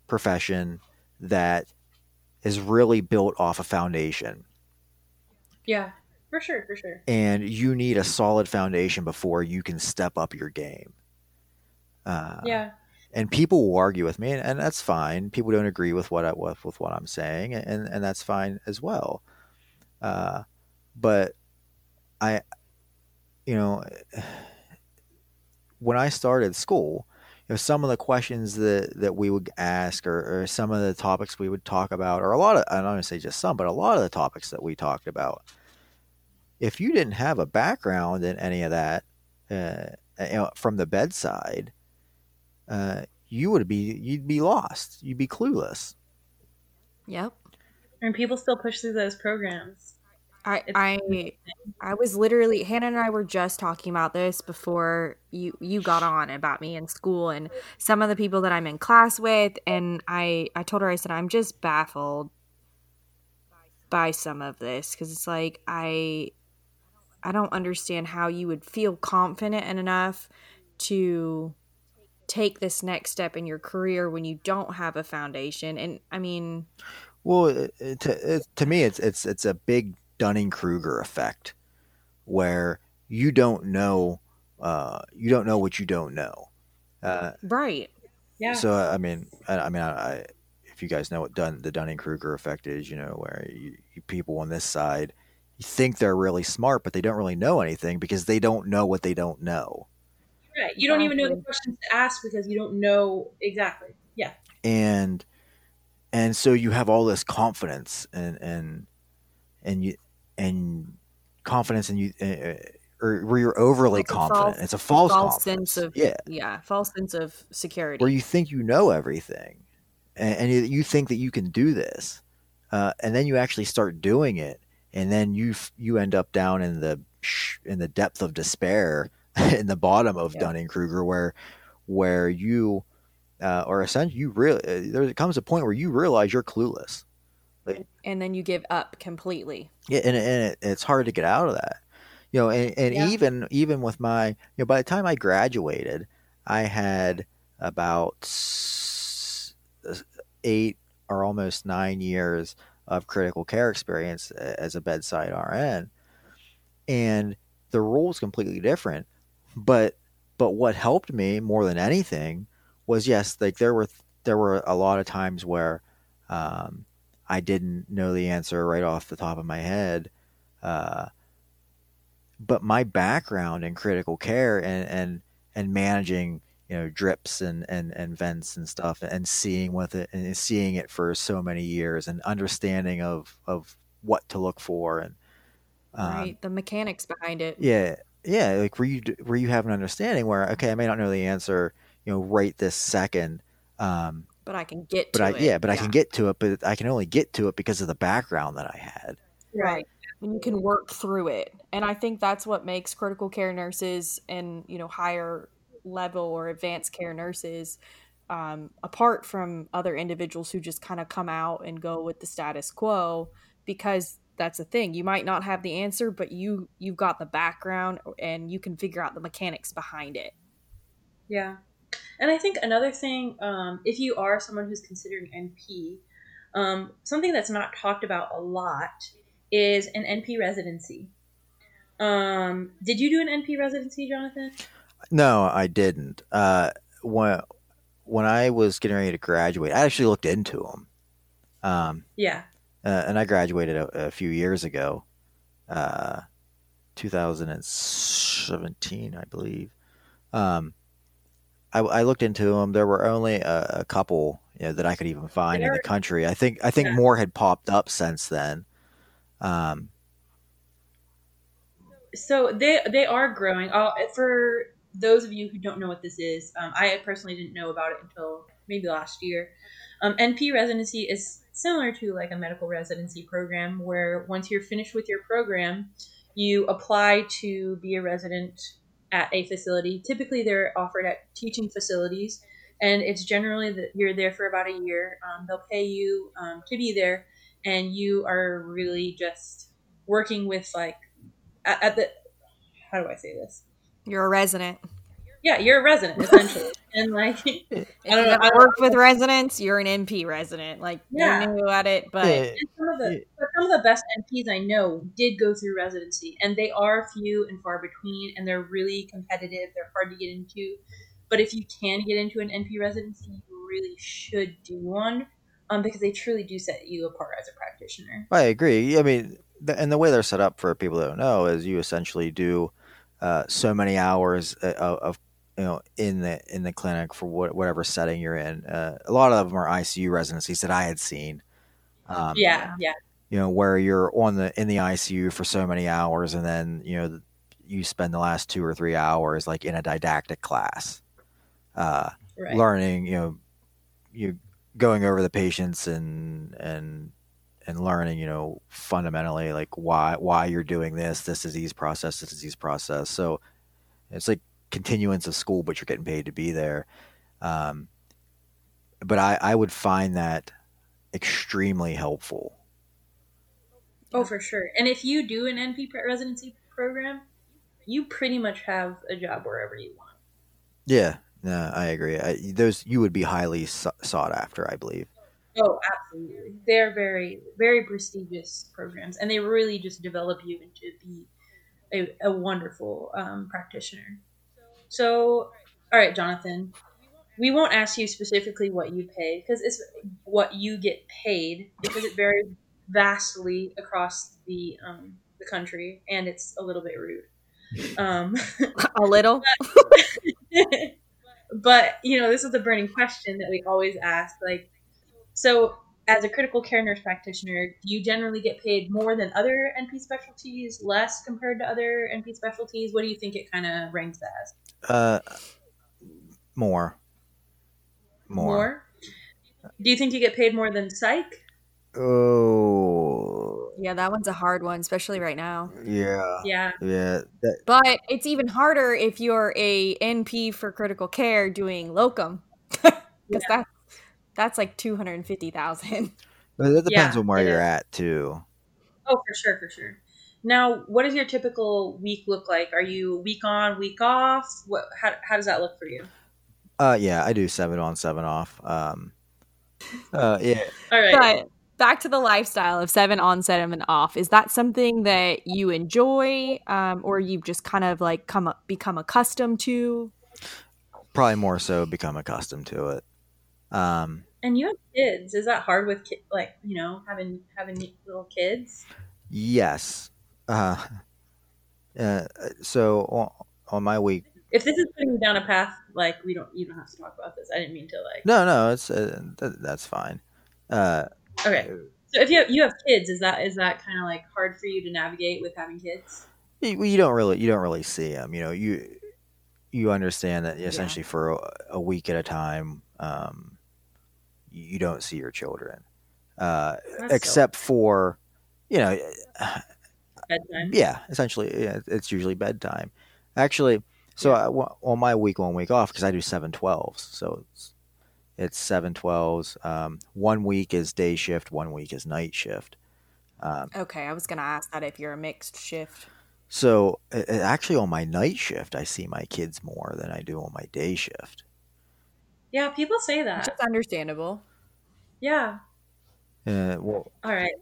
profession that is really built off a foundation, Yeah, for sure, for sure. and you need a solid foundation before you can step up your game. Uh, Yeah. and people will argue with me, and, and that's fine. People don't agree with what I with, with what I'm saying, and and that's fine as well. Uh, but I, you know, when I started school, you know, some of the questions that that we would ask, or, or some of the topics we would talk about, or a lot of I don't want to say just some, but a lot of the topics that we talked about. If you didn't have a background in any of that, uh, you know, from the bedside, uh, you would be you'd be lost. You'd be clueless. Yep. And people still push through those programs. I I I was literally Hannah and I were just talking about this before you you got on about me in school and some of the people that I'm in class with and I I told her I said I'm just baffled by some of this. Cuz it's like I I don't understand how you would feel confident enough to take this next step in your career when you don't have a foundation and I mean Well, it, it, to, to me, it's it's it's a big Dunning Kruger effect, where you don't know, uh, you don't know what you don't know. Uh, right Yeah. So I mean, I, I mean, I, I, if you guys know what Dun, the Dunning Kruger effect is, you know, where you, you people on this side, you think they're really smart, but they don't really know anything because they don't know what they don't know. right. You don't even know the questions to ask because you don't know exactly. Yeah. and and so you have all this confidence and and and you and confidence and you uh, or where you're overly It's confident. false- it's a false, false sense of yeah. yeah false sense of security. Where you think you know everything and, and you, you think that you can do this uh, and then you actually start doing it and then you you end up down in the in the depth of despair [laughs] in the bottom of Yeah. Dunning Kruger where where you uh, or essentially you really uh, there comes a point where you realize you're clueless and then you give up completely. Yeah and, and it, it's hard to get out of that. You know and, and Yeah. even even with my you know by the time i graduated i had about eight or almost nine years of critical care experience as a bedside rn and the role is completely different but but what helped me more than anything was yes like there were there were a lot of times where um, I didn't know the answer right off the top of my head. Uh, but my background in critical care and, and, and managing, you know, drips and, and, and vents and stuff and seeing with it and seeing it for so many years and understanding of, of what to look for. And, um, right the mechanics behind it yeah, yeah, like where you, where you have an understanding where, okay, I may not know the answer, you know, right this second. Um, but i can get but to I, it yeah, but I can get to it, but I can only get to it because of the background that I had. right and you can work through it and i think that's what makes critical care nurses and you know higher level or advanced care nurses um, apart from other individuals who just kind of come out and go with the status quo because that's the thing you might not have the answer but you you've got the background and you can figure out the mechanics behind it Yeah. And I think another thing, um, if you are someone who's considering NP, um, something that's not talked about a lot is an NP residency. Um, did you do an NP residency, Jonathan? No, I didn't. Uh, when when I was getting ready to graduate, I actually looked into them. Um, Yeah. uh, and I graduated a, a few years ago, uh, 2017, I believe. Um, I, I looked into them. There were only a, a couple you know, that I could even find in the country. I think I think Yeah. more had popped up since then. Um, So they they are growing. Uh, for those of you who don't know what this is, um, I personally didn't know about it until maybe last year. Um, NP residency is similar to like a medical residency program, where once you're finished with your program, you apply to be a resident at a facility. Typically, they're offered at teaching facilities, and it's generally that you're there for about a year. Um, they'll pay you um, to be there, and you are really just working with like at, at the how do I say this? you're a resident Yeah, you're a resident essentially, [laughs] and like if I you don't know, I don't- worked with residents you're an NP resident like Yeah. you're new at it but some of the but some of the best NPs I know did go through residency, and they are few and far between, and they're really competitive. They're hard to get into, but if you can get into an NP residency, you really should do one, um, because they truly do set you apart as a practitioner. I agree. I mean, the, and the way they're set up for people that don't know is you essentially do uh, so many hours uh, of, of you know in the in the clinic for what, whatever setting you're in. Uh, a lot of them are ICU residencies that I had seen. Um, yeah, yeah, you know where you're on the in the ICU for so many hours, and then you know you spend the last two or three hours like in a didactic class. Uh, Right. learning, you know, you going over the patients and and and learning, you know, fundamentally like why why you're doing this, this disease process, this disease process. So it's like continuance of school, but you're getting paid to be there. Um, but I, I would find that extremely helpful. Oh, for sure. And if you do an NP residency program, you pretty much have a job wherever you want. Yeah, no, I agree. I, those you would be highly so- sought after, I believe. Oh, absolutely. They're very, very prestigious programs, and they really just develop you into be a, a wonderful um, practitioner. So, all right, Jonathan, we won't ask you specifically what you pay because it's what you get paid because it varies vastly across the um, the country, and it's a little bit rude. Um, [laughs] A little. [laughs] [laughs] but you know, this is a burning question that we always ask. Like, so as a critical care nurse practitioner, do you generally get paid more than other NP specialties, less compared to other NP specialties? What do you think it kind of ranks as? Uh, more, more. Do you think you get paid more than psych? Oh, Yeah, that one's a hard one, especially right now. yeah, Yeah. yeah. That, But it's even harder if you're a NP for critical care doing locum, [laughs] because that's that's like two hundred and fifty thousand. [laughs] that depends Yeah, on where you're is. at too. Oh, for sure, for sure. Now, what does your typical week look like? Are you week on, week off? What? How, how does that look for you? Uh, yeah, I do seven on, seven off. Um, uh, [laughs] yeah, All right. But back to the lifestyle of seven on, seven off. Is that something that you enjoy, um, or you've just kind of like come become accustomed to? probably more so become accustomed to it. Um, And you have kids. Is that hard with ki- like you know having having little kids? yes. Uh, [laughs] uh, so on, on my week, If this is putting you down a path, like we don't, you don't have to talk about this. I didn't mean to like. no, no, it's uh, th- that's fine. Uh, Okay. So if you have, you have kids, is that is that kind of like hard for you to navigate with having kids? you, you don't really you don't really see them. You know, you you understand that essentially for a, a week at a time, um, you you don't see your children, uh, That's except for you know, bedtime. yeah, essentially yeah, it's usually bedtime. Actually, so I, on my week one week off because I do seven twelves, so it's it's seven twelves. Um, one week is day shift, one week is night shift. Um, Okay, I was gonna ask that if you're a mixed shift. So uh, uh, actually, on my night shift, I see my kids more than I do on my day shift. Yeah, people say that. Which that. is understandable. Yeah. Uh, well, All right.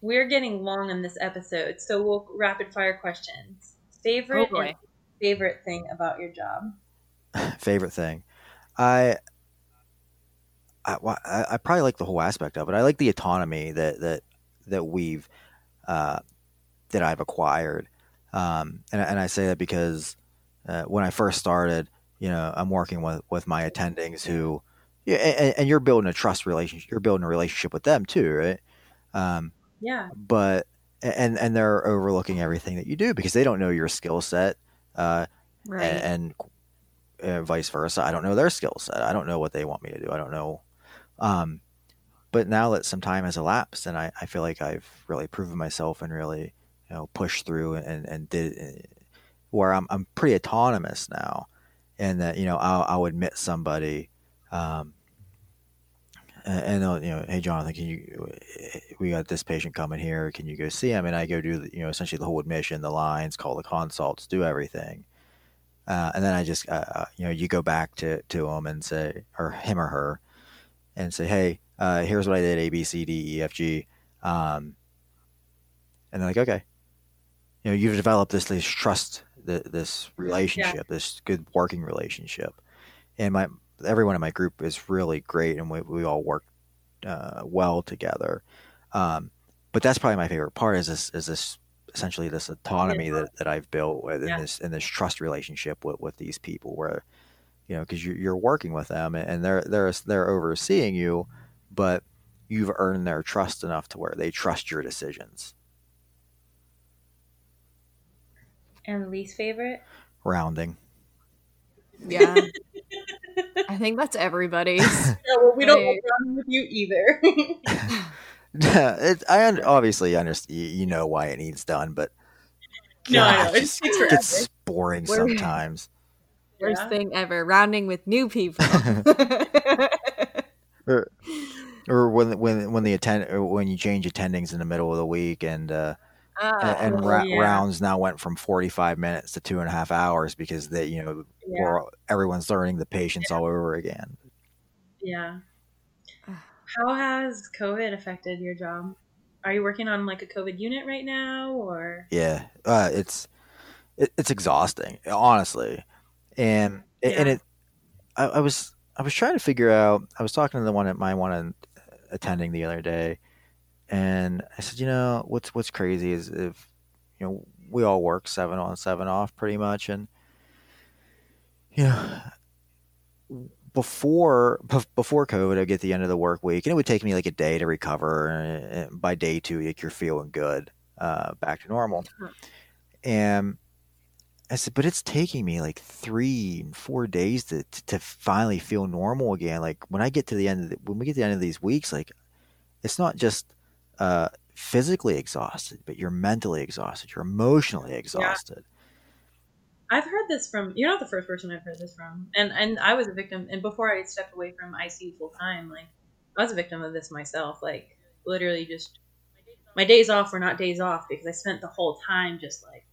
We're getting long on this episode, so we'll rapid fire questions. Favorite Oh, favorite thing about your job? [laughs] favorite thing, I, I, I I probably like the whole aspect of it. I like the autonomy that that that we've uh, that I've acquired, um, and and I say that because uh, when I first started, you know, I'm working with with my attendings who, yeah, and, and you're building a trust relationship. You're building a relationship with them too, right? Um, Yeah. but and and they're overlooking everything that you do because they don't know your skill set uh, Right. and, and uh, vice versa i don't know their skill set i don't know what they want me to do i don't know um, but now that some time has elapsed and I, I feel like i've really proven myself and really you know pushed through and and did uh, where i'm, I'm pretty autonomous now and that you know i'll, I'll admit somebody um, and, and you know, hey Jonathan, can you? We got this patient coming here. Can you go see him? And I go do, you know, essentially the whole admission, the lines, call the consults, do everything. Uh, and then I just, uh, uh, you know, you go back to to him and say, or him or her, and say, hey, uh, here's what I did: A, B, C, D, E, F, G. Um, and they're like, okay, you know, you've developed this this trust, this relationship, this good working relationship, and my everyone in my group is really great, and we we all work uh, well together. Um, but that's probably my favorite part is this is this essentially this autonomy that, that I've built with in this in this trust relationship with, with these people where you know because you're, you're working with them and they're they're they're overseeing you but you've earned their trust enough to where they trust your decisions And least favorite? rounding Yeah. [laughs] I think that's everybody's. [laughs] No, well, we don't Right. like running with you either. [laughs] it, I un- obviously understand. You, you know why it needs done, but No, I know. gosh, It it's- takes forever. gets boring We're- sometimes. Worst Yeah. thing ever. Rounding with new people. or, or when when when the attend or when you change attendings in the middle of the week and uh, Ah, and ra- yeah. rounds now went from 45 minutes to two and a half hours because they you know yeah. or everyone's learning the patients all over again Yeah. How has COVID affected your job? Are you working on like a COVID unit right now, or yeah uh, it's it, it's exhausting honestly and and it I, I was i was trying to figure out i was talking to the one at my one attending the other day and i said you know what's what's crazy is if you know we all work seven on seven off pretty much and you know before bef- before covid i'd get the end of the work week and it would take me like a day to recover and by day two like you're feeling good uh, back to normal and I said, but it's taking me like three, and four days to, to, to finally feel normal again. Like when I get to the end of the, when we get to the end of these weeks, like it's not just uh, physically exhausted, but you're mentally exhausted. You're emotionally exhausted. I've heard this from you're not the first person I've heard this from, and and I was a victim. And before I stepped away from ICU full time, like I was a victim of this myself. Like literally, just my days off were not days off because I spent the whole time just like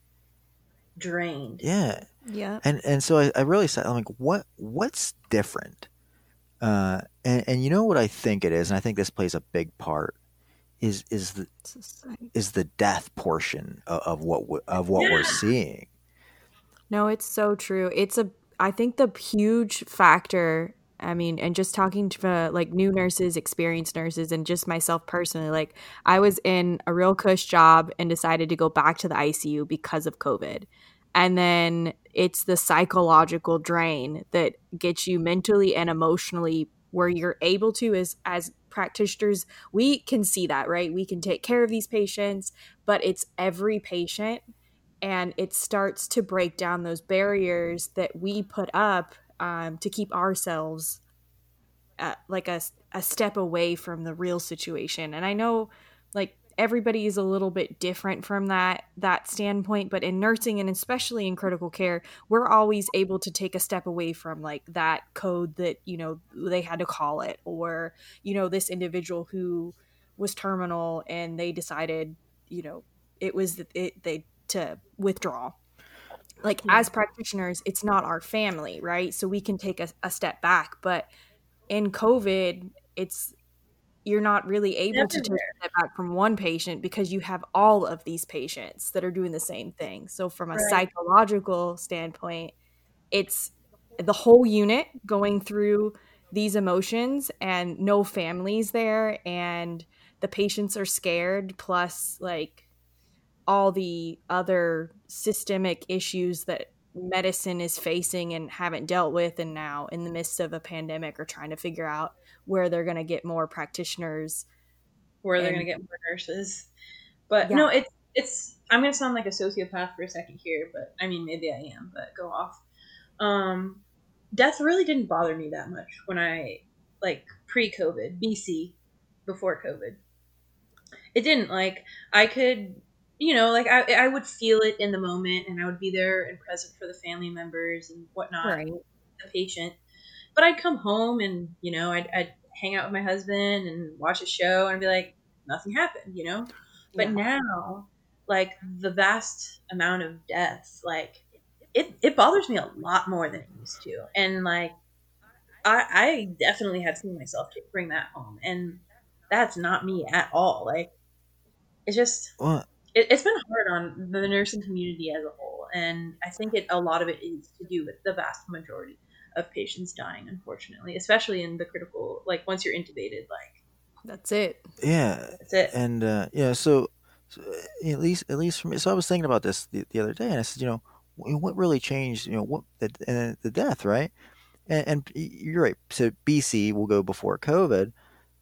drained. Yeah. yeah. And and so I, I really said, I'm like, what what's different? Uh, and and you know what I think it is, and I think this plays a big part is is the is the death portion of, of what of what we're seeing. No, it's so true. It's a I think the huge factor, I mean, and just talking to uh, like new nurses, experienced nurses and just myself personally, like I was in a real cush job and decided to go back to the ICU because of COVID. And then it's the psychological drain that gets you mentally and emotionally where you're able to as as practitioners, we can see that, right? We can take care of these patients, but it's every patient and it starts to break down those barriers that we put up um, to keep ourselves uh, like a, a step away from the real situation and i know like everybody is a little bit different from that that standpoint but in nursing and especially in critical care we're always able to take a step away from like that code that you know they had to call it or you know this individual who was terminal and they decided you know it was it, they to withdraw like Yeah. as practitioners it's not our family right so we can take a, a step back but in covid it's you're not really able to take step back from one patient because you have all of these patients that are doing the same thing so from a Right. psychological standpoint it's the whole unit going through these emotions and no families there and the patients are scared plus like all the other systemic issues that medicine is facing and haven't dealt with and now in the midst of a pandemic are trying to figure out where they're going to get more practitioners where they're gonna get more nurses. But Yeah. no, it's it's. I'm gonna sound like a sociopath for a second here, but I mean maybe I am. But go off. Um, death really didn't bother me that much when I like pre-COVID, BC, before COVID. It didn't like I could, you know, like I I would feel it in the moment, and I would be there and present for the family members and whatnot the patient. But I'd come home and, you know, I'd, I'd hang out with my husband and watch a show and be like, nothing happened, you know? But Yeah. now, like, the vast amount of deaths, like, it, it bothers me a lot more than it used to. And, like, I, I definitely have seen myself bring that home. And that's not me at all. Like, it's just, Well, it, it's been hard on the nursing community as a whole, and I think it a lot of it is to do with the vast majority of patients dying, unfortunately, especially in the critical. Like once you're intubated, like that's it yeah, that's it. and uh, yeah, so, so uh, at least at least for me, so I was thinking about this the, the other day, and I said, you know, what really changed? You know, what the and the death, right? And, and you're right. So BC will go before COVID.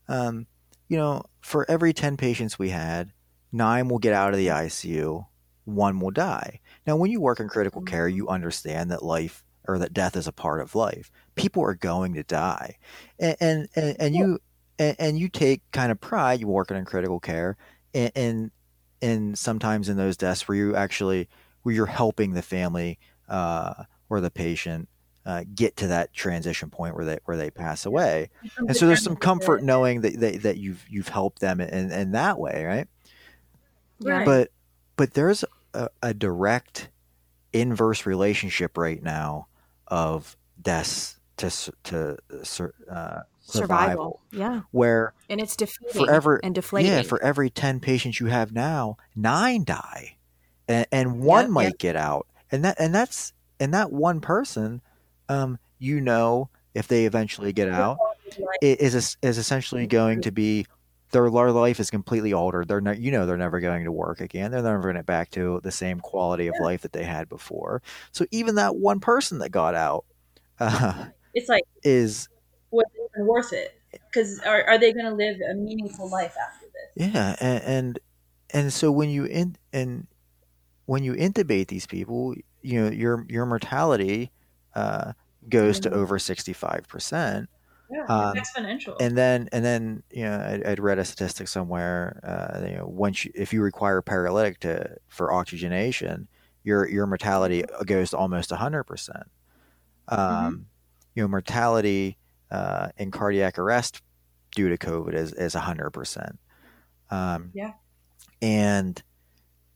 Um, you know, for every ten patients we had, nine will get out of the ICU, one will die. Now, when you work in critical care, you understand that life or that death is a part of life. People are going to die, and and and, and you and, and, you take kind of pride. You work in critical care, and, and and sometimes in those deaths where you actually where you're helping the family uh, or the patient uh, get to that transition point where they where they pass away. And so there's some comfort knowing that, that, that you've you've helped them in, in that way, right? Right. But but there's a, a direct inverse relationship right now of deaths to to uh, survival, survival, yeah, where and it's defeating forever and deflating. Yeah, for every ten patients you have now, nine die, and, and one yep, might yep. get out, and that and that's and that one person um, you know, if they eventually get out, it is is essentially going to be their life is completely altered. They're not, you know, they're never going to work again. They're never going to get back to the same quality of life that they had before. So even that one person that got out, uh, it's like is was it worth it? Because are are they going to live a meaningful life after this? Yeah, and and, and so when you in and when you intubate these people, you know your your mortality uh, goes to over 65%. Yeah, um, exponential. And then, and then, you know, I, would read a statistic somewhere. Uh, you know, once you, if you require paralytic to for oxygenation, your your mortality goes to almost hundred percent. Um, mm-hmm. You know, mortality uh, in cardiac arrest due to COVID is is hundred percent. Um, yeah, and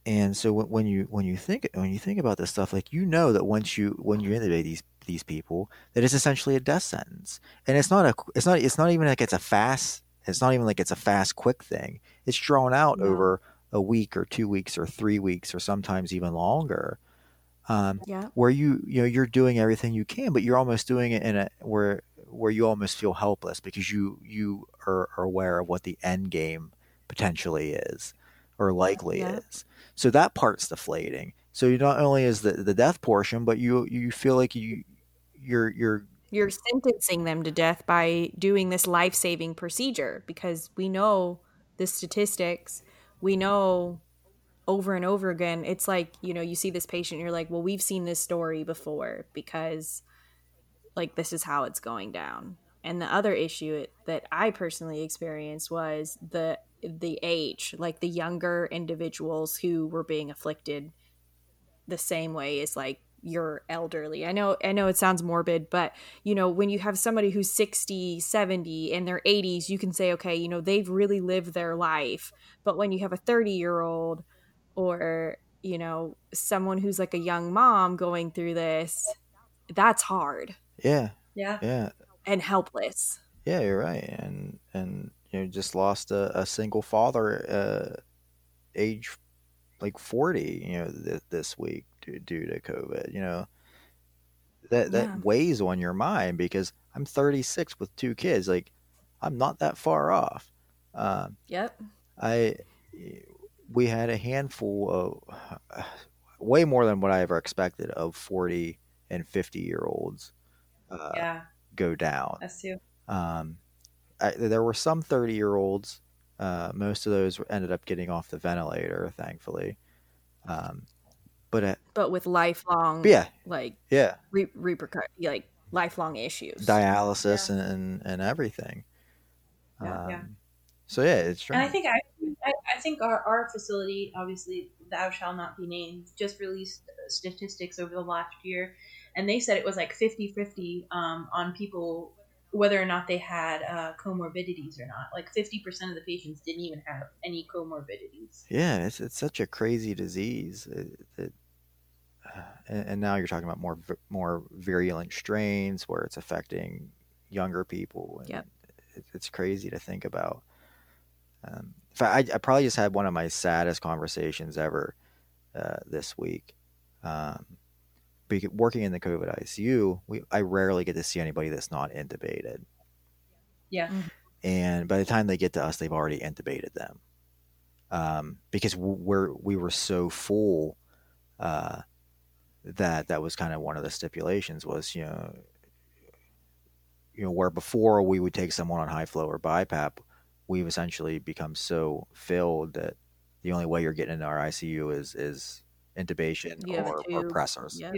and so when you when you think when you think about this stuff, like you know that once you when you intubate these these people, that it's essentially a death sentence, and it's not a it's not it's not even like it's a fast it's not even like it's a fast quick thing. It's drawn out over a week or two weeks or three weeks or sometimes even longer. Um, yeah. Where you you know you're doing everything you can, but you're almost doing it in a where where you almost feel helpless because you you are, are aware of what the end game potentially is or likely yeah. is. So that part's deflating. So not only is the the death portion, but you you feel like you you're you're you're sentencing them to death by doing this life-saving procedure because we know the statistics. We know over and over again. It's like, you know, you see this patient, you're like, well, we've seen this story before because like this is how it's going down. And the other issue that I personally experienced was the the age, like the younger individuals who were being afflicted the same way as like your elderly. I know I know it sounds morbid, but you know, when you have somebody who's 60, 70 in their 80s, you can say okay, you know, they've really lived their life. But when you have a 30-year-old or, you know, someone who's like a young mom going through this, that's hard. Yeah. Yeah. Yeah. And helpless. Yeah, you're right. And and you know just lost a, a single father uh, age like 40 you know th- this week due, due, to covid you know that that yeah. weighs on your mind because i'm 36 with two kids like i'm not that far off um, yep i we had a handful of uh, [sighs] way more than what i ever expected of 40 and 50 year olds uh, yeah go down us too um I, there were some 30 year olds. Uh, most of those ended up getting off the ventilator, thankfully. Um, but at, but with lifelong, yeah, like yeah, re- repercut like lifelong issues, dialysis yeah. and, and, and everything. Yeah, um, yeah. So yeah, it's true. And I think I, I, I think our, our facility, obviously, thou shall not be named, just released statistics over the last year, and they said it was like 50-50 um, on people whether or not they had uh, comorbidities or not. Like 50% of the patients didn't even have any comorbidities. Yeah, it's, it's such a crazy disease. It, it, uh, and, and, now you're talking about more more virulent strains where it's affecting younger people. Yeah, it, it's crazy to think about. Um, in fact, I, I, probably just had one of my saddest conversations ever uh, this week. Um, working in the COVID ICU, we I rarely get to see anybody that's not intubated. Yeah. Mm-hmm. And by the time they get to us, they've already intubated them, um, because we're we were so full uh, that that was kind of one of the stipulations was you know you know where before we would take someone on high flow or BiPAP, we've essentially become so filled that the only way you're getting into our ICU is is intubation or, or, pressors. Yeah.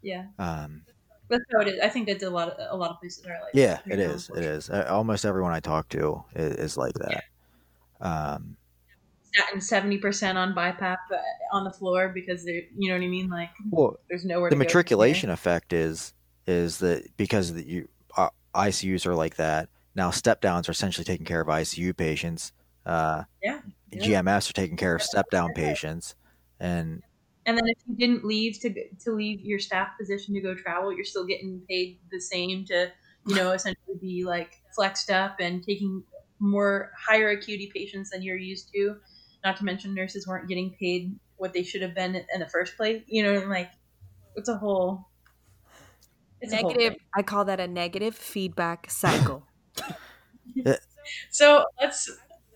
Yeah, Um, that's how it is. I think that's a lot of a lot of places are like. yeah, that. it is. It is. Uh, almost everyone I talk to is, is like that. Um, Statin seventy percent on BiPAP uh, on the floor because they're you know what I mean. Like well, there's nowhere. the to go matriculation effect is is that because the, you uh, ICUs are like that now. Step downs are essentially taking care of ICU patients. Uh, Yeah, yeah. GMS are taking care of step down [laughs] patients, and And then if you didn't leave to to leave your staff position to go travel, you're still getting paid the same to you know [laughs] essentially be like flexed up and taking more higher acuity patients than you're used to. Not to mention nurses weren't getting paid what they should have been in the first place. You know, like it's a whole it's a whole negative. I call that a negative feedback cycle. [laughs] [laughs] So let's.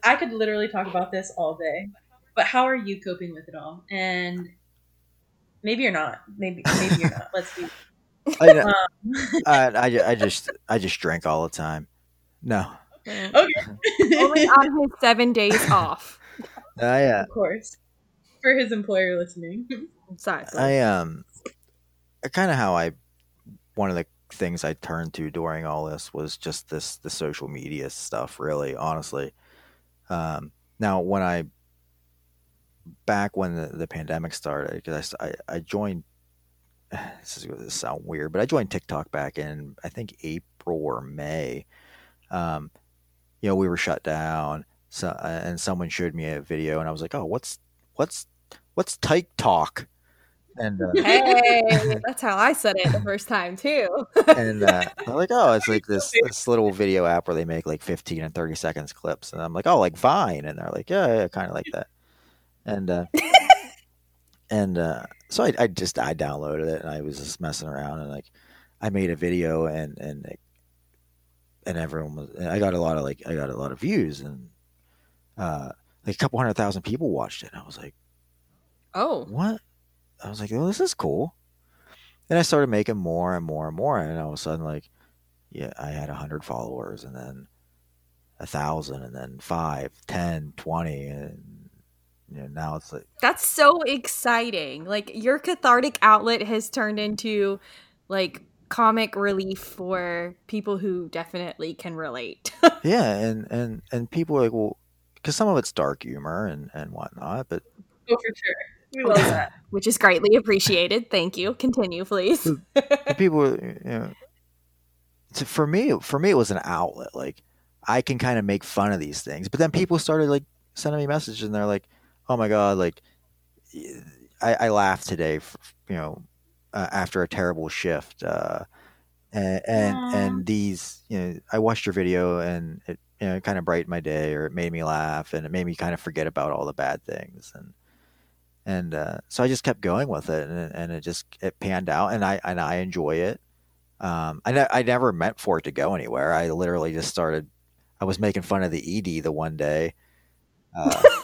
I could literally talk about this all day, but how are you coping with it all? And maybe you're not. Maybe maybe you're not. Let's be. I, Um, I, I, I just I just drink all the time. No, okay. Only on his seven days off. I uh, of course, for his employer listening. Exactly. I um, kind of how I one of the things I turned to during all this was just this the social media stuff. Really, honestly. Um, now when I back when the, the pandemic started, because I, I I joined. [sighs] This is going to sound weird, but I joined TikTok back in I think April or May. Um, you know, we were shut down, so uh, and someone showed me a video, and I was like, "Oh, what's what's what's TikTok?" And uh, [laughs] hey, that's how I said it the first time too. and uh, [laughs] I'm like, oh, it's like this this little video app where they make like 15 and 30 seconds clips, and I'm like, oh, like Vine, and they're like, yeah, yeah, kind of like that, and uh, [laughs] and uh, so I, I just I downloaded it and I was just messing around and like I made a video and and and everyone was I got a lot of like I got a lot of views and uh, like a couple hundred thousand people watched it. And I was like, Oh, what? I was like, oh, this is cool. And I started making more and more and more, and all of a sudden, like, yeah, I had a hundred followers, and then a thousand, and then five, ten, twenty, and you know, now it's like, that's so exciting. Like your cathartic outlet has turned into like comic relief for people who definitely can relate. [laughs] yeah, and and and people are like, well, because some of it's dark humor and and whatnot, but Oh, for sure. We love that. [laughs] which is greatly appreciated. Thank you. Continue, please. people, you know, to, for me, for me, it was an outlet. Like I can kind of make fun of these things, but then people started like sending me messages, and they're like, "Oh my god!" Like I, I laughed today, f you know, uh, after a terrible shift, uh, and and, and these, you know, I watched your video, and it you know, it kind of brightened my day, or it made me laugh, and it made me kind of forget about all the bad things, and and uh, so I just kept going with it, and, and it just it panned out, and I and I enjoy it. Um, I ne- I never meant for it to go anywhere. I literally just started. I was making fun of the ED the one day uh, [laughs]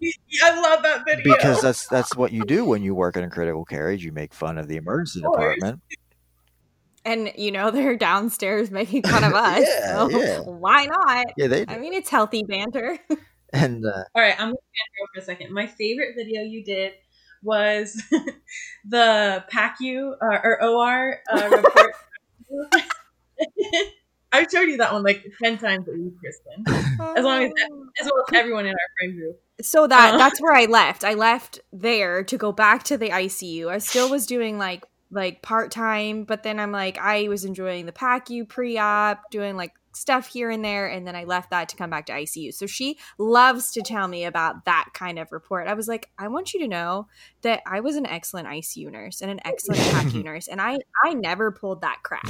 [laughs] I love that video. because that's that's what you do when you work in a critical care. is You make fun of the emergency Of department. and you know they're downstairs making [laughs] fun of us. Yeah, so yeah. why not? Yeah, they I mean, it's healthy banter. [laughs] and uh, All right, I'm gonna go for a second. My favorite video you did was the PACU uh, or OR uh, report. I've showed you that one like ten times a week, Kristen, as long as as well as everyone in our friend group. So that Uh. that's where I left. I left there to go back to the ICU. I still was doing like like part time, but then I'm like I was enjoying the PACU pre op, doing like stuff here and there, and then I left that to come back to ICU. So she loves to tell me about that kind of report. I was like, I want you to know that I was an excellent ICU nurse and an excellent PACU [laughs] nurse, and I I never pulled that crap.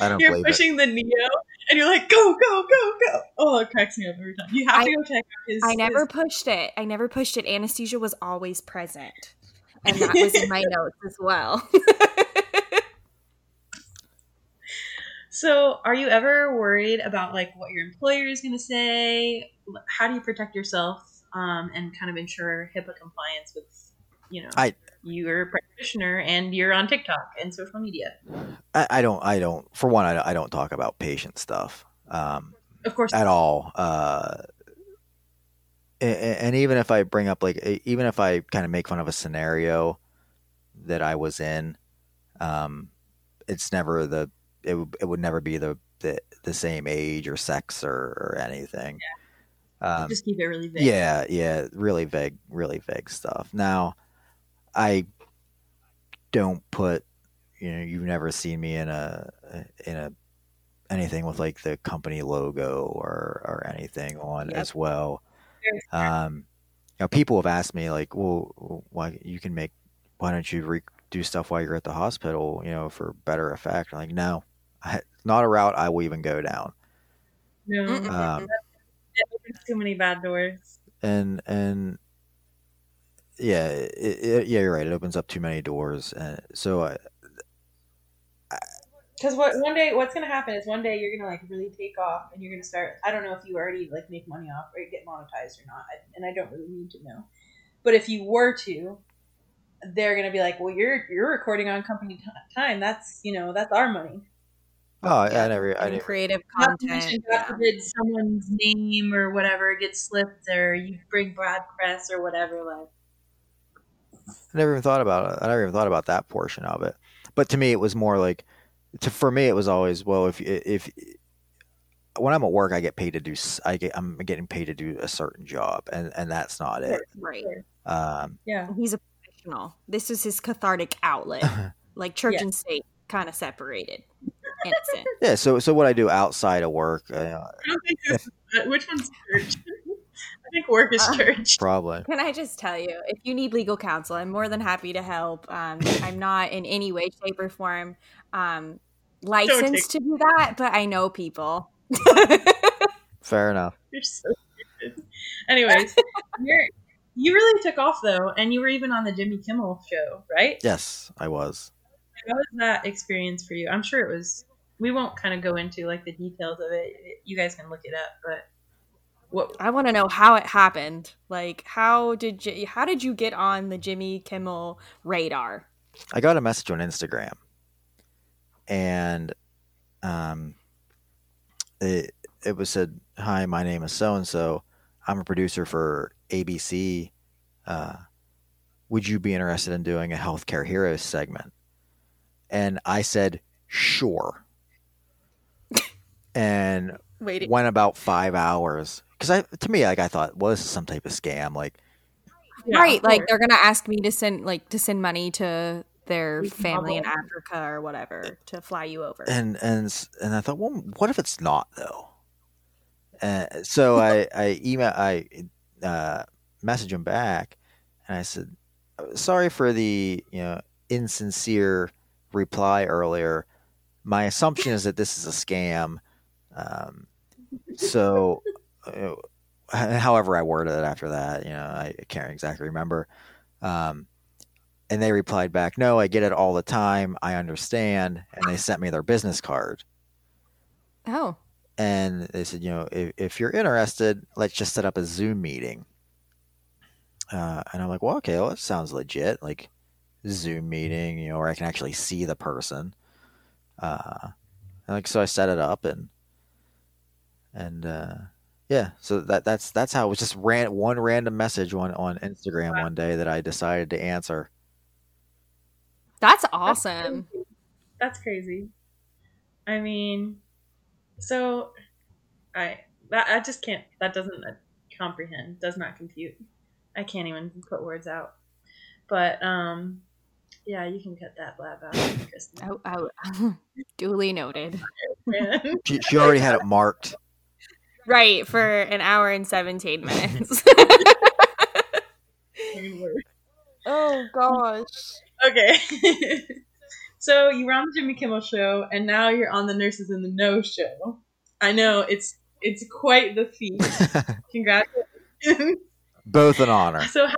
I don't You're believe it. pushing the Neo, and you're like, go, go, go, go. Oh, it cracks me up every time. You have I- to go check out his. I never his- pushed it. I never pushed it. Anesthesia was always present. And that was in my [laughs] notes as well. [laughs] So, are you ever worried about like what your employer is going to say? How do you protect yourself um, and kind of ensure HIPAA compliance with, you know, I- you're a practitioner and you're on TikTok and social media? I, I don't. I don't. For one, I, I don't talk about patient stuff. Um, Of course, at all. Uh, a- a- and even if I bring up like, even if I kind of make fun of a scenario that I was in, Um, it's never the it would it would never be the the, the same age or sex or, or anything. Um, Just keep it really vague. yeah, yeah, really vague, really vague stuff. Now, I don't put, you know, you've never seen me in a in a anything with like the company logo or or anything on Yep. as well. Very fair. Um, you know, people have asked me like, well, why you can make, why don't you re- do stuff while you're at the hospital, you know, for better effect? I'm like, no, I, not a route I will even go down. No, Um, too many bad doors. and and yeah, it, it, yeah, you're right. It opens up too many doors, and so uh, I, Because what one day, what's gonna happen is one day you're gonna like really take off, and you're gonna start. I don't know if you already like make money off or get monetized or not, and I don't really need to know. But if you were to, they're gonna be like, "Well, you're you're recording on company time. That's you know that's our money." oh, I Yeah, never, I never, creative Not to mention, content. God Yeah. someone's name or whatever gets slipped, or you bring bad press or whatever. Like, I never even thought about it. I never even thought about that portion of it. But to me, it was more like, to for me, it was always well, if if when I'm at work, I get paid to do, I get, I'm getting paid to do a certain job, and and that's not it. Right. Um, yeah, He's a professional. This is his cathartic outlet. [laughs] Like church Yeah. and state kind of separated. [laughs] Yeah. So so what I do outside of work, uh, I don't think this. uh, Which one's church? I think work is Uh, church. [laughs] probably. Can I just tell you, if you need legal counsel, I'm more than happy to help. Um, I'm not in any way, shape, or form um, licensed to do that, but I know people. [laughs] Fair enough. You're so stupid. Anyways, [laughs] you're, you really took off though, and you were even on the Jimmy Kimmel show, right? Yes, I was. How was that experience for you? I'm sure it was. We won't kind of go into like the details of it. You guys can look it up, but what? I want to know how it happened. Like, how did you, how did you get on the Jimmy Kimmel radar? I got a message on Instagram, and um, it it was said, "Hi, my name is so and so. I'm a producer for ABC. Uh, would you be interested in doing a healthcare heroes segment?" And I said, "Sure." [laughs] and Wait, went about five hours because I to me like I thought, well, this is some type of scam. Like, Yeah, right? Like they're gonna ask me to send like to send money to their family in Africa or whatever to fly you over. and and and I thought, well, what if it's not though? Uh, so I [laughs] I email I uh, message him back, and I said, sorry for the you know insincere reply earlier. My assumption is that this is a scam. Um, so, however I worded it after that, you know, I can't exactly remember. Um, and they replied back, "No, I get it all the time. I understand." And they sent me their business card, oh, and they said, "You know, if, if you're interested, let's just set up a Zoom meeting." Uh, and I'm like, "Well, okay, well, that sounds legit. Like Zoom meeting, you know, where I can actually see the person." Uh, and like so, I set it up and and uh, yeah, so that that's that's how it was. Just ran one random message on on Instagram one day that I decided to answer. that's That's awesome. crazy. That's crazy. I mean, so I that I just can't. That doesn't uh, comprehend. Does not compute. I can't even put words out. But um, yeah, you can cut that blab out, Kristen. Oh, oh, [laughs] duly noted. [laughs] She, she already had it marked. Right for an hour and seventeen minutes. [laughs] [laughs] oh gosh. okay. [laughs] so you were on the Jimmy Kimmel show, and now you're on the Nurses in the Know show. I know it's it's quite the feat. Congratulations. Both an honor. so how-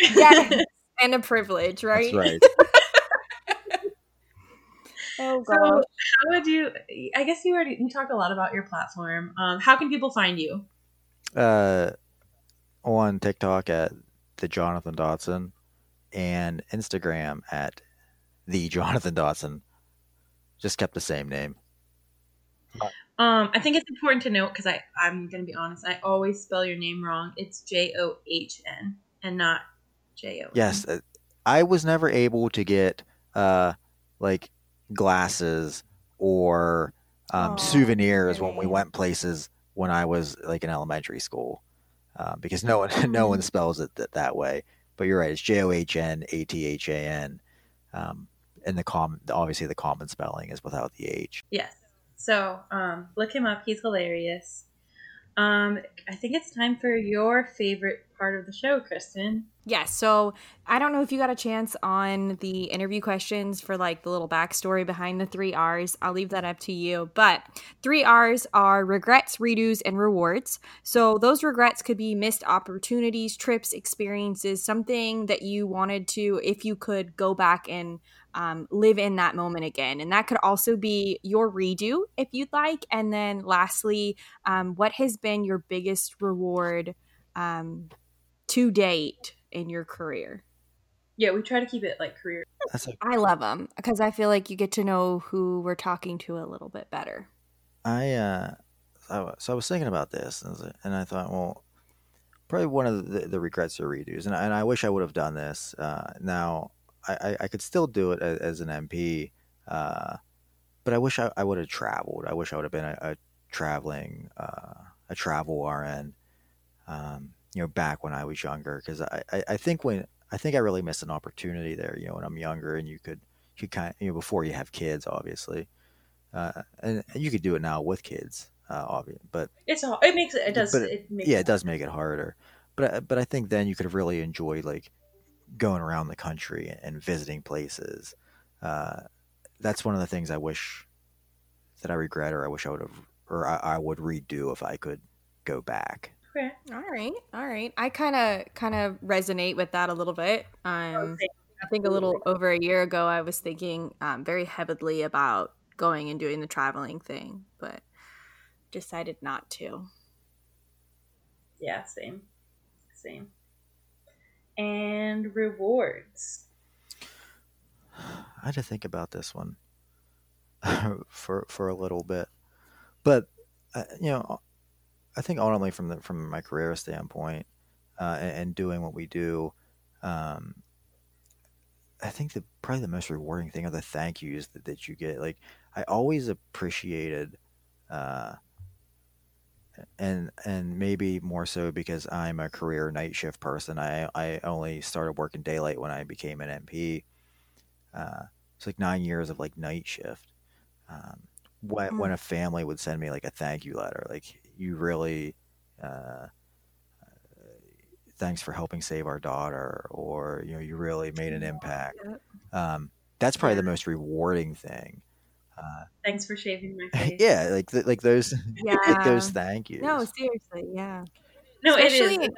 Yeah, and a privilege, right? That's right. Oh So how would you? I guess you already you talked a lot about your platform. Um, how can people find you? uh, on TikTok at the Jonathan Dotson and Instagram at the [laughs] Jonathan Dotson. Just kept the same name. Um, I think it's important to note because I I'm gonna be honest. I always spell your name wrong. It's J O H N and not J O. Yes, uh, I was never able to get uh, like glasses or um, Aw, souvenirs when we went places when I was like in elementary school, uh, because no one [laughs] no one Mm. spells it th- that way. But you're right; it's J O H N A T H A N, um, and the common obviously the common spelling is without the H. Yes. So um, look him up. He's hilarious. Um, I think it's time for your favorite part of the show, Kristen. Yes. So I don't know if you got a chance on the interview questions for like the little backstory behind the three R's. I'll leave that up to you. But three R's are regrets, redos, and rewards. So those regrets could be missed opportunities, trips, experiences, something that you wanted to, if you could go back and um, live in that moment again. And that could also be your redo if you'd like. And then lastly, um, what has been your biggest reward um, to date in your career? Yeah, we try to keep it like career. That's like I love them because I feel like you get to know who we're talking to a little bit better. I uh, I, so I was thinking about this, and I and I thought, well, probably one of the, the regrets or redos, and, I- and I wish I would have done this. Uh, now, I, I, could still do it as, as an NP, uh, but I wish I, I would have traveled. I wish I would have been a, a traveling, uh, a travel RN, um, you know, back when I was younger, because I, I, I think when I think I really missed an opportunity there. You know, when I'm younger, and you could you kind of, you know before you have kids, obviously, uh, and, and you could do it now with kids, uh, obviously, but It's all. It makes it. It does. It makes yeah, it does make it harder. But I- but I think then you could have really enjoyed like going around the country and visiting places. Uh, that's one of the things I wish that I regret, or I wish I would have, or I, I would redo if I could go back. Okay. All right, all right. I kind of kind of resonate with that a little bit. Um, I think a little over a year ago, I was thinking um, very heavily about going and doing the traveling thing, but decided not to. Yeah, same, same. And rewards. [sighs] I had to think about this one [laughs] for for a little bit, but uh, you know, I think ultimately from the from my career standpoint uh, and, and doing what we do, um, I think the probably the most rewarding thing are the thank yous that, that you get. Like I always appreciated, uh, and and maybe more so because I'm a career night shift person. I I only started working daylight when I became an NP. Uh, it's like nine years of like night shift. Um, when Mm. when a family would send me like a thank you letter, like you really. Uh, thanks for helping save our daughter or you know you really made an impact um, that's probably the most rewarding thing uh, Thanks for shaving my [laughs] face. yeah like th- like those [laughs] like those thank you. No, seriously, yeah. No, it is. Especially-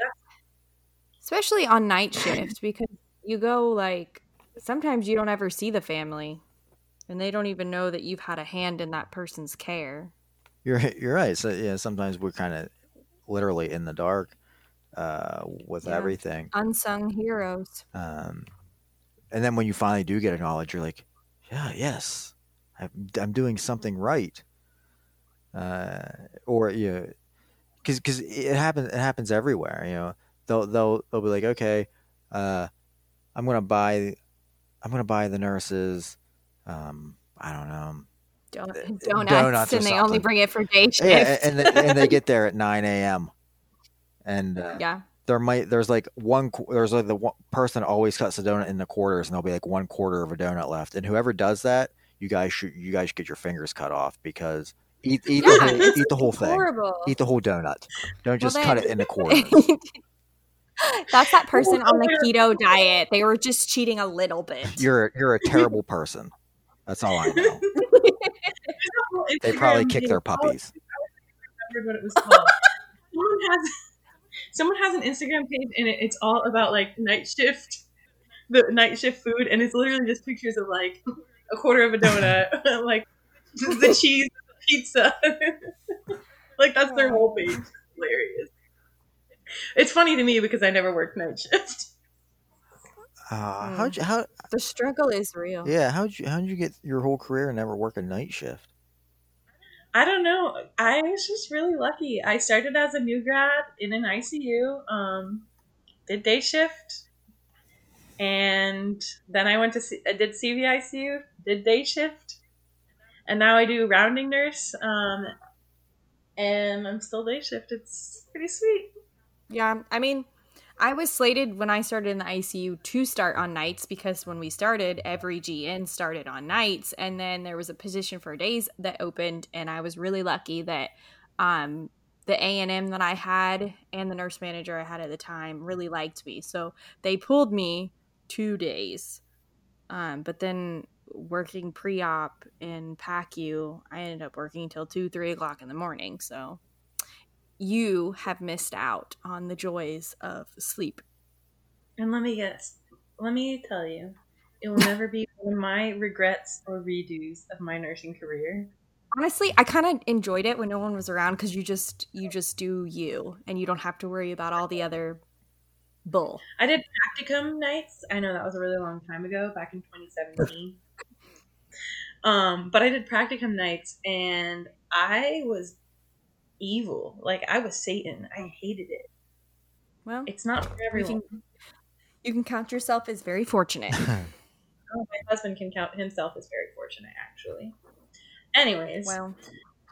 Especially on night [laughs] shift because you go like sometimes you don't ever see the family and they don't even know that you've had a hand in that person's care. you're you're right so yeah sometimes we're kind of literally in the dark uh, with Yeah. everything Unsung heroes. um, and then when you finally do get acknowledged you're like yeah yes I'm, doing something right. Uh, or you know because because it happens it happens everywhere you know. They'll they'll they'll be like okay uh, I'm gonna buy I'm gonna buy the nurses um, I don't know Uh, donuts, donuts and they only bring it for day shift. yeah and, and, they, and they get there at [laughs] 9 a.m and uh, yeah. there might there's like one there's like the one person always cuts the donut in the quarters and there'll be like one quarter of a donut left. And whoever does that you guys should you guys should get your fingers cut off because eat eat Yeah, the whole, eat the whole thing Horrible. eat the whole donut don't just Well, cut it in into [laughs] quarters That's that person on the keto diet. They were just cheating a little bit. you're you're a [laughs] terrible person that's all I know There's a whole they probably kick their puppies I what it was called. [laughs] someone has someone has an Instagram page and it, it's all about like night shift, the night shift food, and it's literally just pictures of like a quarter of a donut, [laughs] like the cheese pizza. [laughs] like that's their whole page. It's hilarious. It's funny to me because I never worked night shift. uh, Mm. how'd you how The struggle is real. yeah how'd you how'd you get your whole career and never work a night shift I don't know. I was just really lucky. I started as a new grad in an ICU. Um, did day shift. And then I went to C- I did CVICU, did day shift, and now I do rounding nurse. Um, and I'm still day shift. It's pretty sweet. Yeah, I mean, I was slated when I started in the ICU to start on nights because when we started, every GN started on nights, and then there was a position for days that opened, and I was really lucky that um, the A and M that I had and the nurse manager I had at the time really liked me, so they pulled me two days. Um, but then working pre-op in PACU, I ended up working until two, three o'clock in the morning. So you have missed out on the joys of sleep. And let me guess, let me tell you, it will never be [laughs] one of my regrets or redos of my nursing career. Honestly, I kind of enjoyed it when no one was around because you just you just do you and you don't have to worry about all the other bull. I did practicum nights. I know that was a really long time ago, back in 2017. um, but I did practicum nights, and I was evil. Like I was Satan. I hated it. Well, It's not for you everyone. can, you can count yourself as very fortunate. [laughs] [laughs] Oh, my husband can count himself as very fortunate, actually. Anyways, well,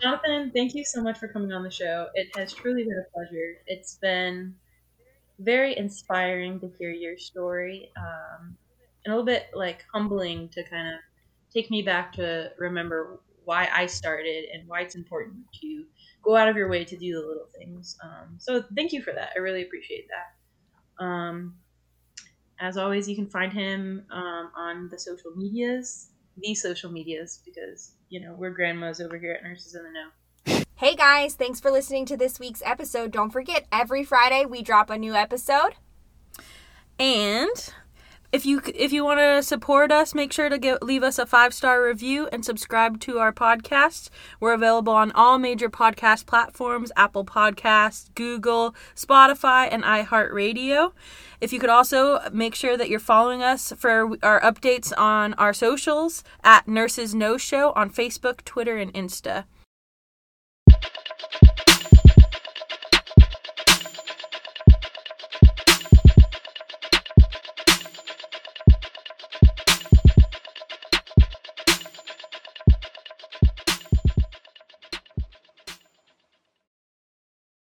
Jonathan, thank you so much for coming on the show. It has truly been a pleasure. It's been very inspiring to hear your story, um, and a little bit like humbling to kind of take me back to remember why I started and why it's important to go out of your way to do the little things. Um, so thank you for that. I really appreciate that. Um, as always, you can find him um, on the social medias, the social medias, because you know we're grandmas over here at Nurses in the Know. Hey guys, thanks for listening to this week's episode. Don't forget, every Friday we drop a new episode. And if you if you want to support us, make sure to give, leave us a five star review and subscribe to our podcast. We're available on all major podcast platforms: Apple Podcasts, Google, Spotify, and iHeartRadio. If you could also make sure that you're following us for our updates on our socials at Nurses No Show on Facebook, Twitter, and Insta.